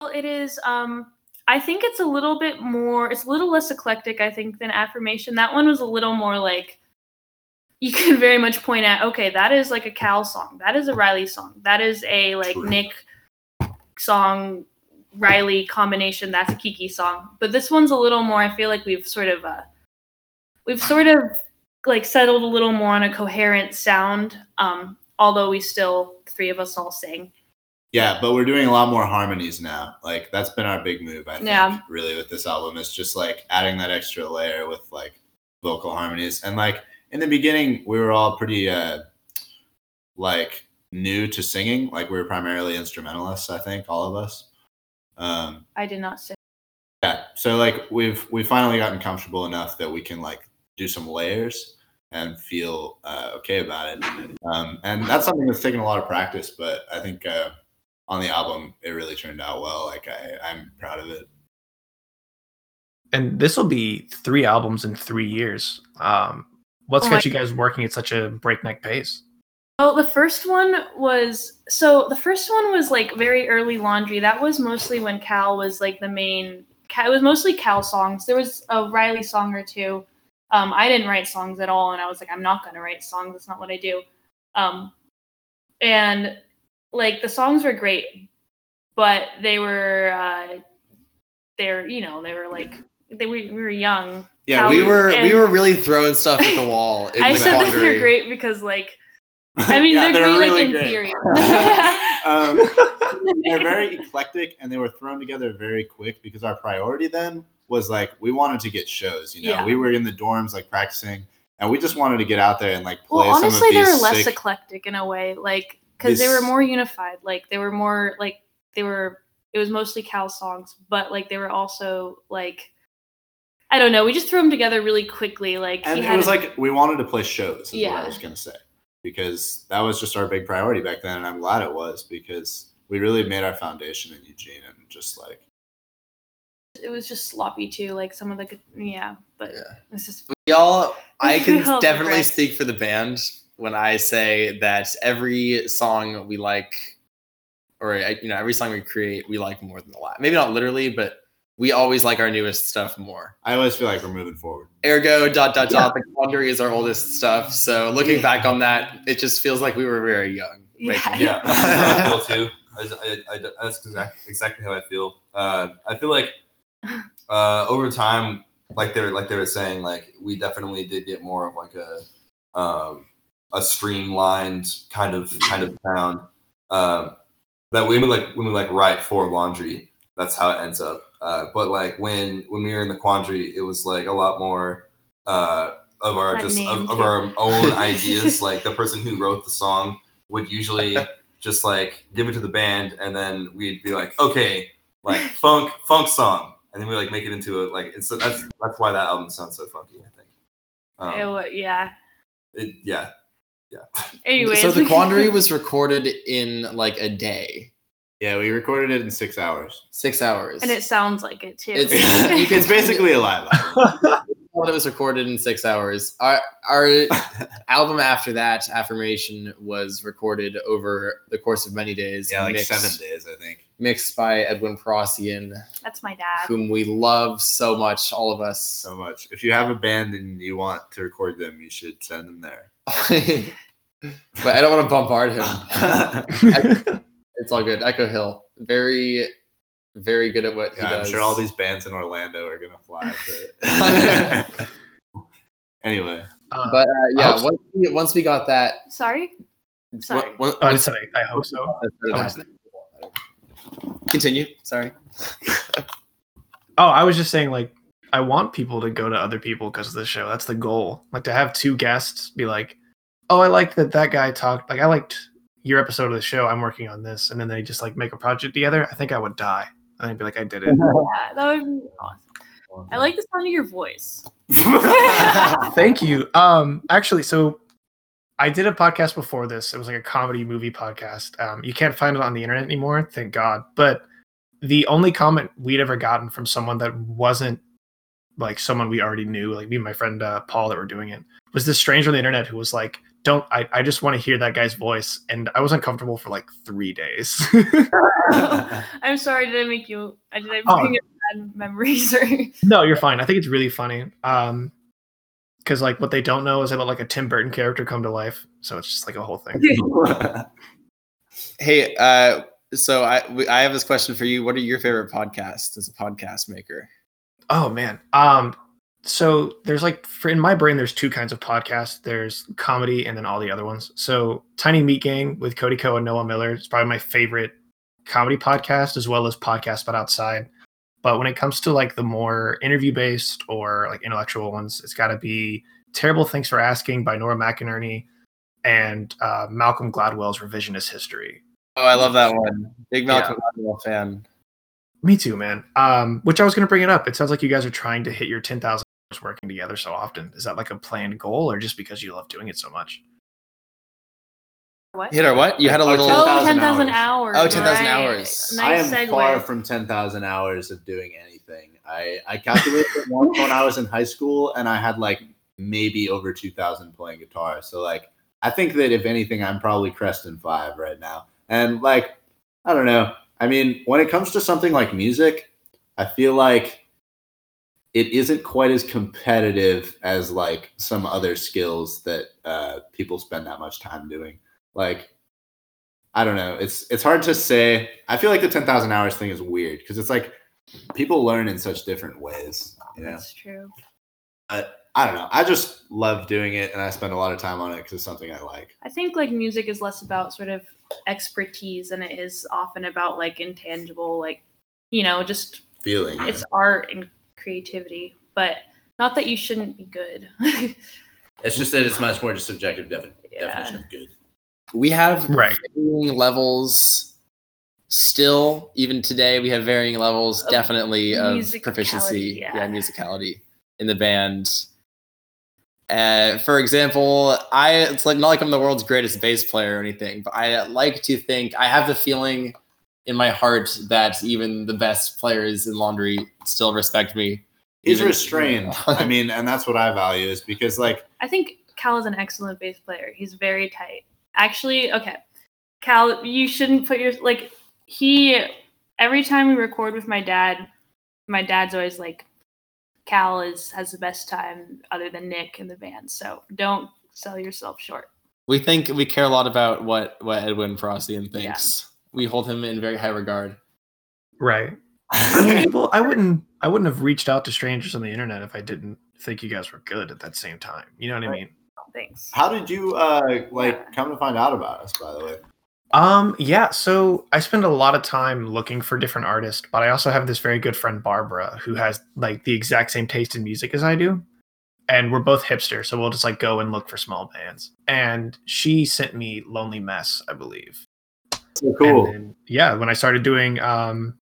Well, it is. Um, I think it's a little bit more. It's a little less eclectic, I think, than Affirmation. That one was a little more like you can very much point at. Okay, that is like a Cal song. That is a Riley song. That is a like True. Nick song, Riley combination. That's a Kiki song. But this one's a little more. I feel like we've sort of uh, we've sort of like settled a little more on a coherent sound. Um, although we still three of us all sing. Yeah, but we're doing a lot more harmonies now. Like that's been our big move, I think. Yeah. Really, with this album, is just like adding that extra layer with like vocal harmonies. And like in the beginning, we were all pretty uh like new to singing. Like we were primarily instrumentalists, I think, all of us. Um, I did not sing. yeah, so like we've we've finally gotten comfortable enough that we can like do some layers and feel uh, okay about it. Um, and that's something that's taken a lot of practice, but I think uh, on the album it really turned out well. Like I, I'm proud of it. And this will be three albums in three years. Um, what's Oh got you guys working at such a breakneck pace? Oh, the first one was so the first one was like very early laundry. That was mostly when Cal was like the main. Cal, it was mostly Cal songs. There was a Riley song or two. Um, I didn't write songs at all, and I was like, I'm not gonna write songs. That's not what I do. Um, and like the songs were great, but they were uh, they're you know they were like they we, we were young. Yeah, we were we were really throwing stuff at the wall. in I the said that they're great because like I mean Yeah, they're, they're great really like in great. theory. um, they're very eclectic and they were thrown together very quick because our priority then was like we wanted to get shows. You know, Yeah. we were in the dorms like practicing, and we just wanted to get out there and like play Well, honestly, they were less sick- eclectic in a way, like because they were more unified. Like they were more like they were. It was mostly Cal songs, but like they were also like I don't know. We just threw them together really quickly. Like and it was a- like we wanted to play shows. Is what Yeah. I was gonna say because that was just our big priority back then, and I'm glad it was because we really made our foundation in Eugene and just like it was just sloppy too. Like some of the yeah, but Yeah. it's just We all I can definitely progress. speak for the band when I say that every song we like or you know every song we create we like more than the last maybe not literally but we always like our newest stuff more I always feel like we're moving forward. ergo dot dot dot the quandary is our oldest stuff so looking back on that it just feels like we were very young Yeah. Yeah, that's I feel too. I, I, I, that's exactly, exactly how I feel. Uh, I feel like uh, over time, like they were like they were saying, like we definitely did get more of like a um, a streamlined kind of kind of sound. Um, that we would like when we like write for laundry, that's how it ends up. Uh, but like when when we were in the quandary, it was like a lot more uh, of our That just of, of our own ideas. like the person who wrote the song would usually just like give it to the band, and then we'd be like, okay, like funk funk song, and then we like make it into a like it's so that's that's why that album sounds so funky. I think. it Um, wa- yeah. it, yeah, Anyways, so the quandary was recorded in like a day Yeah, we recorded it in six hours. six hours and it sounds like it too. It's- it's basically a live album. Well, it was recorded in six hours. Our our album after that, Affirmation, was recorded over the course of many days. Yeah, like mixed, seven days, I think. Mixed by Edwin Prossian, That's my dad. whom we love so much, all of us. So much. If you have a band and you want to record them, you should send them there. but I don't want to bombard him. It's all good. Echo Hill, very, very good at what he Yeah, I'm sure all these bands in Orlando are gonna fly. To anyway, Uh, But uh, yeah, hope so. once we, once we got that, Sorry. Sorry. Once, I would say I hope so. Continue. Sorry. Oh, I was just saying, like, I want people to go to other people because of the show. That's the goal. Like to have two guests be like, "Oh, I like that that guy talked. Like, I liked your episode of the show. I'm working on this," and then they just like make a project together. I think I would die. And I'd be like, "I did it." Yeah, that would be awesome. I like the sound of your voice. Thank you. Um, actually, so I did a podcast before this. It was like a comedy movie podcast. Um, you can't find it on the internet anymore, thank God. But the only comment we'd ever gotten from someone that wasn't like someone we already knew, like me and my friend uh, Paul that were doing it, was this stranger on the internet who was like, "Don't I? I just want to hear that guy's voice," and I was uncomfortable for like three days. I'm sorry. Did I make you? I did I Oh. bring up bad memories or? no, you're fine. I think it's really funny. Um, because like what they don't know is about like a Tim Burton character come to life, so it's just like a whole thing. Hey, uh, so I I have this question for you. What are your favorite podcasts as a podcast maker? Oh man. Um so there's like for in my brain there's two kinds of podcasts. There's comedy and then all the other ones. So tiny meat gang with cody ko and noel miller is probably my favorite comedy podcast as well as podcast but outside. But when it comes to like the more interview based or like intellectual ones it's got to be terrible thanks for asking by nora mcinerney and uh, malcolm gladwell's revisionist history. Oh, I love that one. Big Malcolm Gladwell fan. me too man. Um which i was going to bring it up. It sounds like you guys are trying to hit your 10000 hours working together so often is that like a planned goal or just because you love doing it so much What? Hit our what? You had a Oh, little. 10,000 Oh, 10,000 hours. hours. Oh, 10,000 right. hours. Nice I am segue. far from 10,000 hours of doing anything. I, I calculated it once when I was in high school and I had like maybe over 2,000 playing guitar. So, like, I think that if anything, I'm probably cresting five right now. And, like, I don't know. I mean, when it comes to something like music, I feel like it isn't quite as competitive as like some other skills that uh, people spend that much time doing. Like, I don't know. It's it's hard to say. I feel like the ten thousand hours thing is weird because it's like people learn in such different ways. You know, That's true. I don't know. I just love doing it, and I spend a lot of time on it because it's something I like. I think like music is less about sort of expertise and it is often about like intangible, like you know, just Feeling. it's art and creativity. But not that you shouldn't be good. It's just that it's much more just subjective defi- Yeah. definition of good. We have Right. varying levels still, even today, we have varying levels Of definitely of musicality, proficiency. yeah. musicality in the band. Uh, for example, I it's like not like I'm the world's greatest bass player or anything, but I like to think I have the feeling in my heart that even the best players in laundry still respect me. He's even- restrained. I mean, and that's what I value is because like I think Cal is an excellent bass player. He's very tight. Actually, okay. Cal, you shouldn't put your like he every time we record with my dad, my dad's always like Cal is has the best time other than Nick in the band. So don't sell yourself short. We think we care a lot about what what Edwin Frostian thinks. We hold him in very high regard. Right. I mean, well, I wouldn't. I wouldn't have reached out to strangers on the internet if I didn't think you guys were good at that same time. You know what I mean? Thanks. how did you uh like come to find out about us by the way? Um. Yeah. So I spend a lot of time looking for different artists, but I also have this very good friend Barbara who has like the exact same taste in music as I do, and we're both hipster, so we'll just like go and look for small bands. And she sent me Lonely Mess, I believe. So cool. And then, yeah, when I started doing um,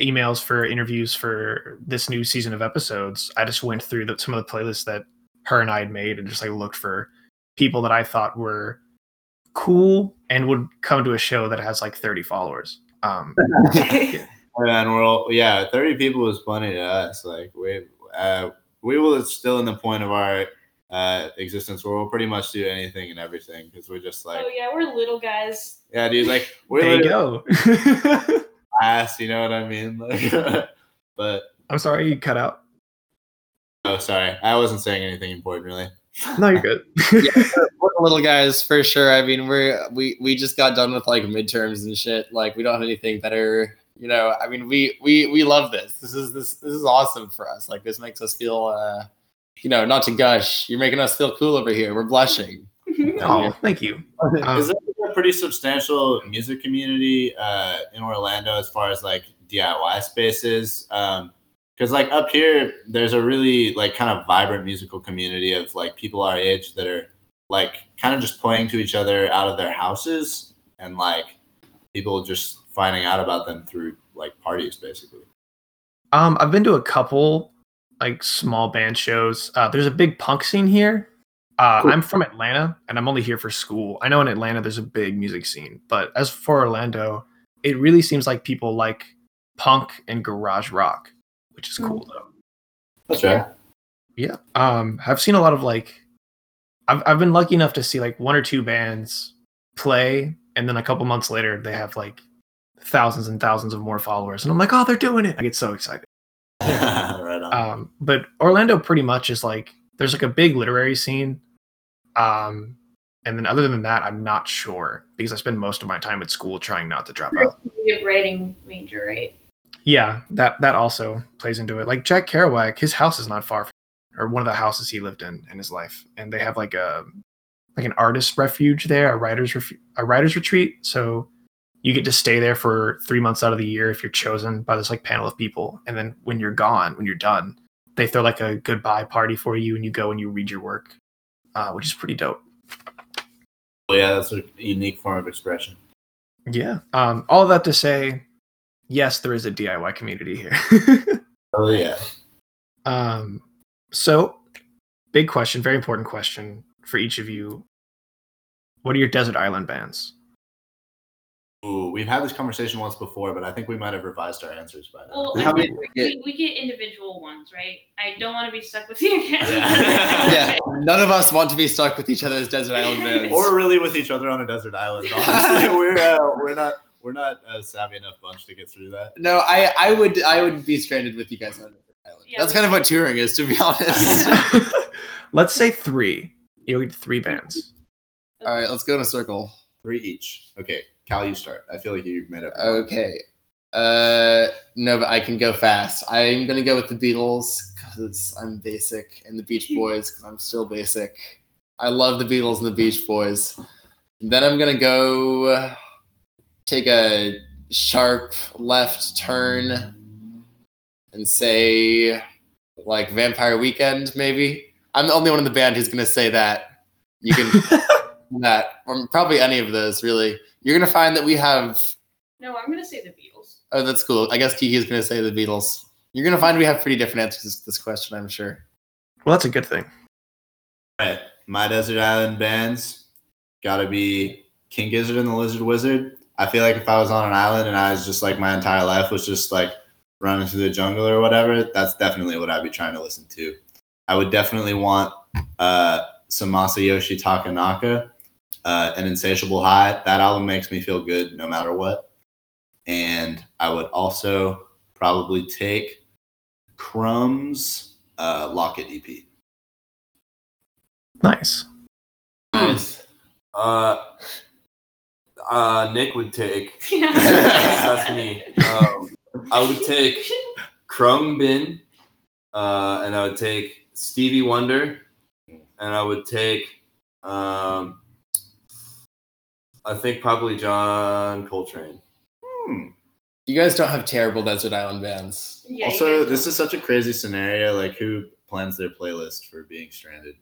emails for interviews for this new season of episodes, I just went through the, some of the playlists that her and I had made and just like looked for people that I thought were cool and would come to a show that has like 30 followers. Um, and we're all yeah, thirty people was plenty to us. Like we uh we were still in the point of our uh existence where we'll pretty much do anything and everything because we're just like oh yeah, we're little guys. yeah, dude, like we're there you go. ass, you know what I mean? Like, but I'm sorry you cut out. oh, sorry, I wasn't saying anything important really. No, you're good. Yeah we're little guys for sure. I mean, we're we we just got done with like midterms and shit. Like we don't have anything better. You know, I mean, we we we love this. This is this this is awesome for us. Like this makes us feel, uh, you know, not to gush. You're making us feel cool over here. We're blushing. oh, thank you. Um, Is there a pretty substantial music community uh, in Orlando as far as like DIY spaces? Because like up here, there's a really like kind of vibrant musical community of like people our age that are like kind of just playing to each other out of their houses and like people just finding out about them through like parties basically. Um, I've been to a couple like small band shows. Uh, there's a big punk scene here. Uh, Cool. I'm from Atlanta, and I'm only here for school. I know in Atlanta there's a big music scene, but as for Orlando, it really seems like people like punk and garage rock, which is cool though. That's right. Yeah. Um, I've seen a lot of like, I've I've been lucky enough to see like one or two bands play, and then a couple months later they have like thousands and thousands of more followers, and I'm like, oh, they're doing it! I get so excited. right on. Um, but Orlando pretty much is like there's like a big literary scene. Um, and then other than that, I'm not sure because I spend most of my time at school trying not to drop out. You writing major, right? Yeah, that that also plays into it. Like Jack Kerouac, his house is not far from, or one of the houses he lived in in his life, and they have like a like an artist refuge there, a writers refu- a writers retreat. So you get to stay there for three months out of the year if you're chosen by this like panel of people, and then when you're gone, when you're done, they throw like a goodbye party for you, and you go and you read your work, uh, which is pretty dope. Well, yeah, that's a unique form of expression. Yeah. Um, all that to say, yes, there is a DIY community here. Oh yeah. um, so, big question, very important question for each of you. What are your desert island bands? Ooh, we've had this conversation once before, but I think we might have revised our answers by now. Well, How I many we get? we, we get individual ones, right? I don't want to be stuck with you again. Yeah, none of us want to be stuck with each other as desert island bands. or really with each other on a desert island. Honestly, we're uh, we're not we're not a savvy enough bunch to get through that. no, I I would I would be stranded with you guys on a desert island. Yeah, That's kind of what touring is, to be honest. Let's say three. You need three bands. All right, let's go in a circle. Three each. Okay, Cal, you start. I feel like you made up. Okay. Uh, no, but I can go fast. I'm gonna go with the Beatles because I'm basic, and the Beach Boys because I'm still basic. I love the Beatles and the Beach Boys. Then I'm gonna go take a sharp left turn and say like Vampire Weekend, maybe. I'm the only one in the band who's gonna say that. You can that, or probably any of those, really. You're gonna find that we have No, I'm gonna say the Beatles. Oh, that's cool. I guess Kiki's going to say the Beatles. You're going to find we have pretty different answers to this question, I'm sure. Well, that's a good thing. All right, my desert island bands gotta be King Gizzard and the Lizard Wizard. I feel like if I was on an island and I was just like my entire life was just like running through the jungle or whatever, that's definitely what I'd be trying to listen to. I would definitely want uh, some Masayoshi Takanaka, uh, an Insatiable High. That album makes me feel good no matter what. And I would also probably take Crumb's uh, Locket EP. Nice. Nice. Uh, uh, Nick would take. Yeah. That's me. Um, I would take Khruangbin, uh, and I would take Stevie Wonder, and I would take. Um, I think probably John Coltrane. Hmm. You guys don't have terrible desert island bands. Yeah, also, this is such a crazy scenario. Like, who plans their playlist for being stranded?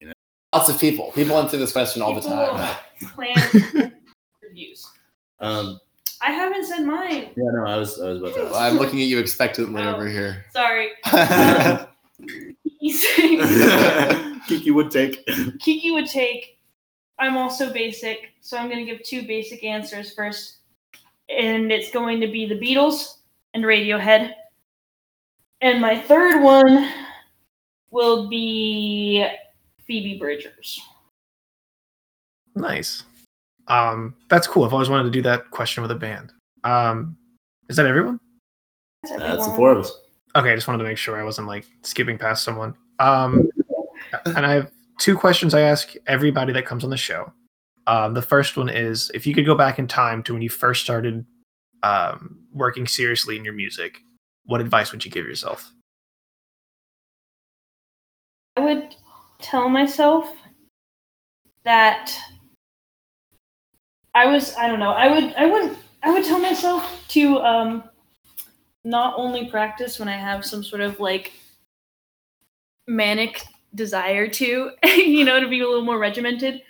You know, lots of people. People answer this question all the time. plan reviews. Um, I haven't said mine. yeah, no, I was, I was about to ask. I'm looking at you expectantly Oh. over here. Sorry. Kiki would take. Kiki would take. I'm also basic, so I'm going to give two basic answers first. And it's going to be the Beatles and Radiohead. And my third one will be Phoebe Bridgers. Nice. Um, that's cool. I've always wanted to do that question with a band. Um, is that everyone? That's That's the four of us. Okay, I just wanted to make sure I wasn't like skipping past someone. Um, and I have two questions I ask everybody that comes on the show. Um, the first one is if you could go back in time to when you first started um, working seriously in your music, what advice would you give yourself? I would tell myself that I was I don't know I would I would I would tell myself to um not only practice when I have some sort of like manic desire to you know to be a little more regimented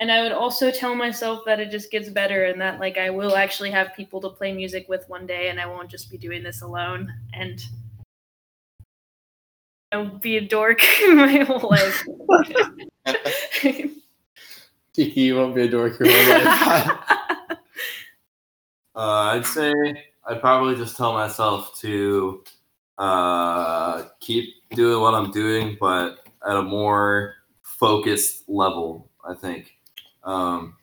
and I would also tell myself that it just gets better and that like I will actually have people to play music with one day and I won't just be doing this alone and you know, be a dork my whole life. Kiki, you won't be a dork your whole life. Uh, I'd say I'd probably just tell myself to uh, keep doing what I'm doing, but at a more focused level. I think. Um,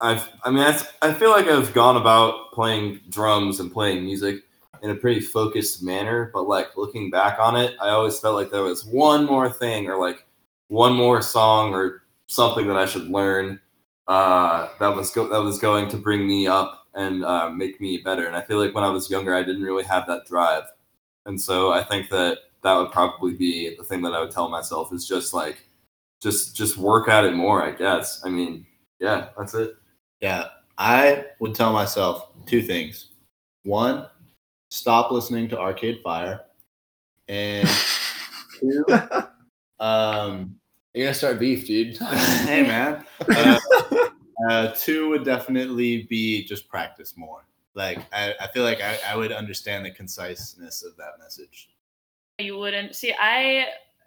I've, I mean, I, I feel like I've gone about playing drums and playing music in a pretty focused manner, but like looking back on it, I always felt like there was one more thing or like one more song or something that I should learn uh, that was go- that was going to bring me up and uh, make me better. And I feel like when I was younger, I didn't really have that drive, and so I think that that would probably be the thing that I would tell myself is just like, just just work at it more. I guess. I mean, yeah, that's it. Yeah, I would tell myself two things. One, stop listening to Arcade Fire, and two, um, You're gonna start beef, dude. hey man. Uh, uh, two would definitely be just practice more. Like I, I feel like I, I would understand the conciseness of that message. You wouldn't see. I.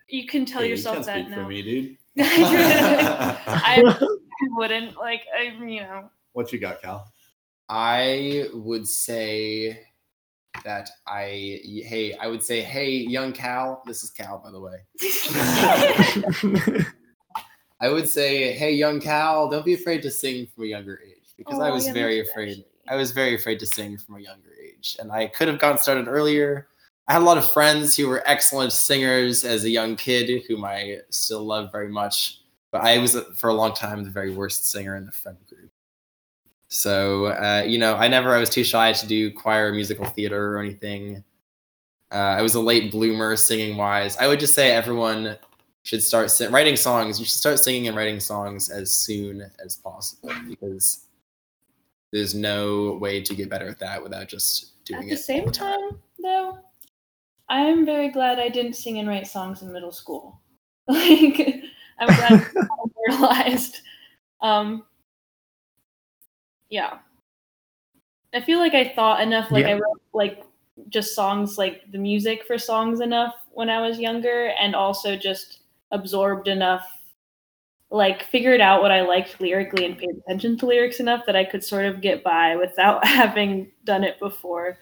You can tell Hey, you yourself can't that speak now. for me, dude. I, I wouldn't like. I you know. What you got, Cal? I would say that I hey I would say hey young Cal this is Cal by the way I would say hey young Cal don't be afraid to sing from a younger age because I Oh, was yeah, very afraid actually. I was very afraid to sing from a younger age and I could have gotten started earlier I had a lot of friends who were excellent singers as a young kid whom I still love very much but I was for a long time the very worst singer in the friend group so, uh, you know, I never, I was too shy to do choir or musical theater or anything. Uh, I was a late bloomer singing wise. I would just say everyone should start si- writing songs. You should start singing and writing songs as soon as possible because there's no way to get better at that without just doing it. At the same time, though, I am very glad I didn't sing and write songs in middle school. Like, I'm glad I realized. Um, yeah, I feel like I thought enough. Like I wrote like just songs, like the music for songs enough when I was younger, and also just absorbed enough. Like figured out what I liked lyrically and paid attention to lyrics enough that I could sort of get by without having done it before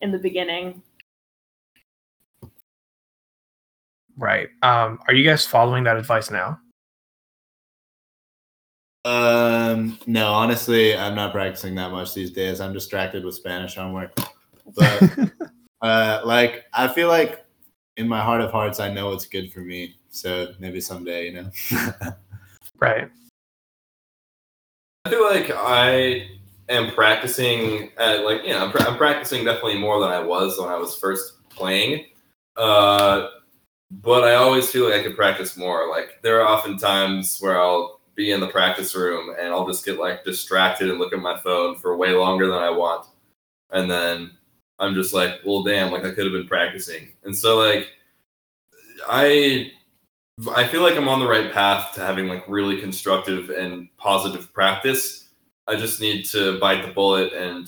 in the beginning. Right. Um, are you guys following that advice now? Um, no, honestly, I'm not practicing that much these days. I'm distracted with Spanish homework. But uh, like, I feel like in my heart of hearts, I know what's good for me. So maybe someday, you know. right. I feel like I am practicing at like you know I'm, pra- I'm practicing definitely more than I was when I was first playing. Uh, but I always feel like I could practice more. Like there are often times where I'll be in the practice room and I'll just get like distracted and look at my phone for way longer than I want, and then I'm just like, well, damn, like I could have been practicing. And so like I I feel like I'm on the right path to having like really constructive and positive practice. I just need to bite the bullet and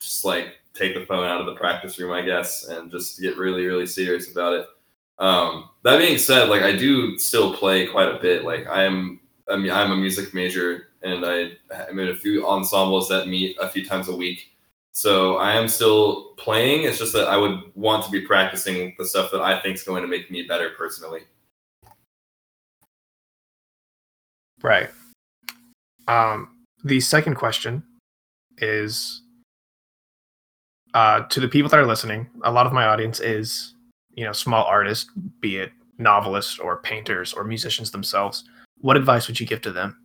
just like take the phone out of the practice room, I guess, and just get really, really serious about it. Um, that being said, like I do still play quite a bit. Like I'm, I mean, I'm a music major, and I I'm in a few ensembles that meet a few times a week. So I am still playing. It's just that I would want to be practicing the stuff that I think is going to make me better personally. Right. Um, the second question is uh, to the people that are listening. A lot of my audience is, you know, small artists, be it novelists or painters or musicians themselves. What advice would you give to them?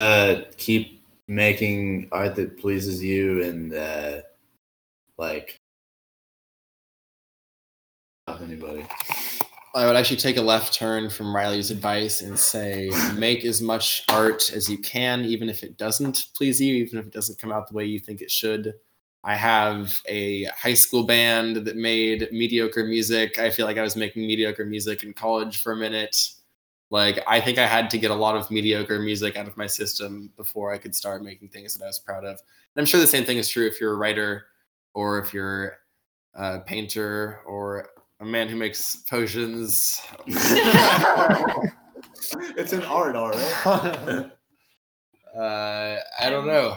uh, keep making art that pleases you and uh, like not anybody. I would actually take a left turn from Riley's advice and say make as much art as you can, even if it doesn't please you, even if it doesn't come out the way you think it should. I have a high school band that made mediocre music. I feel like I was making mediocre music in college for a minute. Like, I think I had to get a lot of mediocre music out of my system before I could start making things that I was proud of. And I'm sure the same thing is true if you're a writer or if you're a painter or a man who makes potions. it's an art, all right. Uh, I don't know.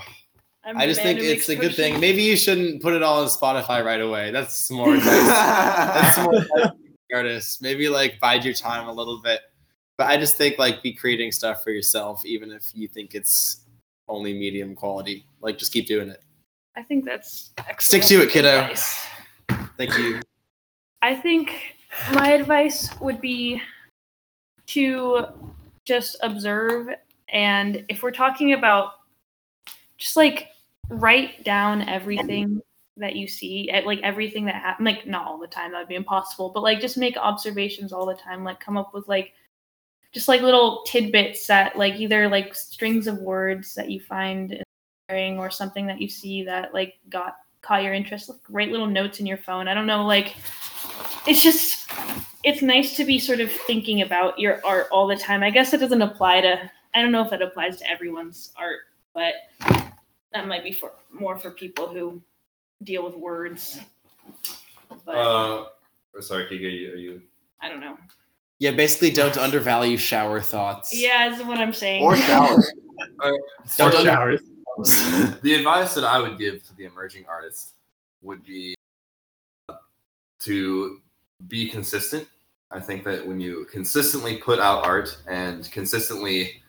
I'm I just think it's makes a good thing. Maybe you shouldn't put it all on Spotify right away. That's more advice. That's more advice to the artists. Maybe like bide your time a little bit. But I just think like be creating stuff for yourself, even if you think it's only medium quality. Like just keep doing it. I think that's Stick to it, kiddo. advice. Thank you. I think my advice would be to just observe and if we're talking about just like write down everything that you see, eh, like everything that happened. Like not all the time, that would be impossible, but like just make observations all the time. Like come up with like just like little tidbits that like either like strings of words that you find inspiring or something that you see that like got caught your interest. Like, write little notes in your phone. I don't know, like it's just it's nice to be sort of thinking about your art all the time. I guess it doesn't apply to I don't know if it applies to everyone's art, but that might be for more for people who deal with words. But Uh, sorry, Kika, you- are you? I don't know. Yeah, basically, don't undervalue shower thoughts. Yeah, that's what I'm saying. Or showers. Or Don't under- showers. the advice that I would give to the emerging artist would be to be consistent. I think that when you consistently put out art and consistently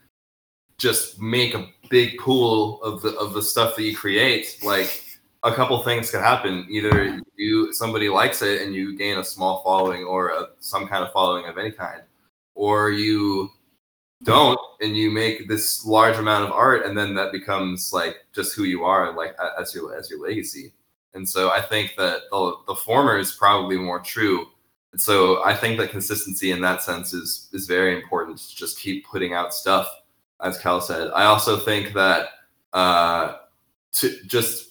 just make a big pool of the of the stuff that you create, like a couple things can happen. Either you somebody likes it and you gain a small following or a, some kind of following of any kind, or you don't and you make this large amount of art and then that becomes like just who you are like as your as your legacy and so i think that the, the former is probably more true and so i think that consistency in that sense is is very important to just keep putting out stuff as cal said i also think that uh to just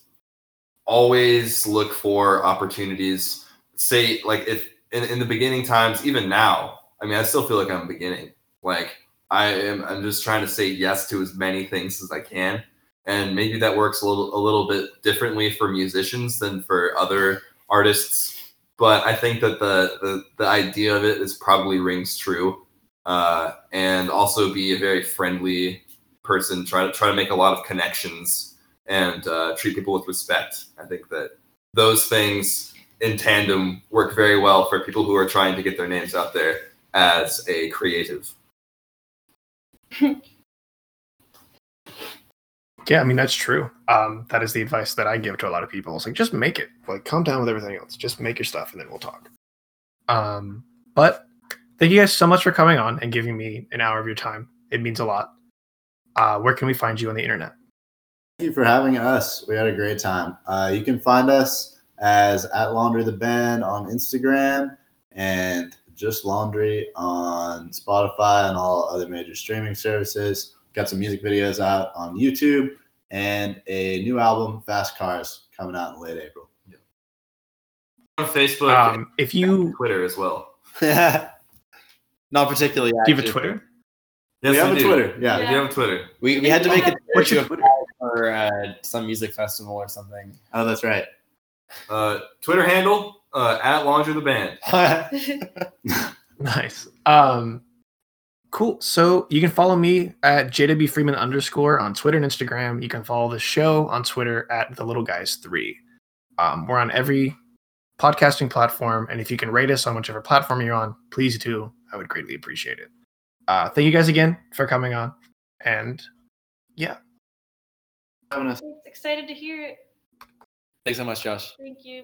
always look for opportunities say like if in, in the beginning times even now i mean i still feel like i'm beginning like I am I'm just trying to say yes to as many things as I can. And maybe that works a little a little bit differently for musicians than for other artists. But I think that the the, the idea of it is probably rings true. Uh, and also be a very friendly person, try to try to make a lot of connections and uh, treat people with respect. I think that those things in tandem work very well for people who are trying to get their names out there as a creative. Yeah, I mean that's true. Um, that is the advice that I give to a lot of people. It's like just make it. Like calm down with everything else. Just make your stuff, and then we'll talk. Um, but thank you guys so much for coming on and giving me an hour of your time. It means a lot. Uh, where can we find you on the internet? Thank you for having us. We had a great time. Uh, you can find us as at Laundry the Band on Instagram and just Laundry on Spotify and all other major streaming services. Got some music videos out on YouTube and a new album, Fast Cars, coming out in late April. on Facebook Um, if you and Twitter as well. Not particularly. do you have a. Twitter, Yes, we have a do. Twitter. Yeah. We do have a Twitter. We, we had to make a what's Twitter your Twitter? for uh, some music festival or something. Oh, that's right. Uh, Twitter handle uh, at Laundry the Band. Nice. Um, cool. So you can follow me at JW Freeman underscore on Twitter and Instagram. You can follow the show on Twitter at the Little Guys Three. Um, we're on every podcasting platform, and if you can rate us on whichever platform you're on, please do. I would greatly appreciate it. Uh, thank you guys again for coming on, and yeah, Having us. Excited to hear it. Thanks so much, Josh. Thank you.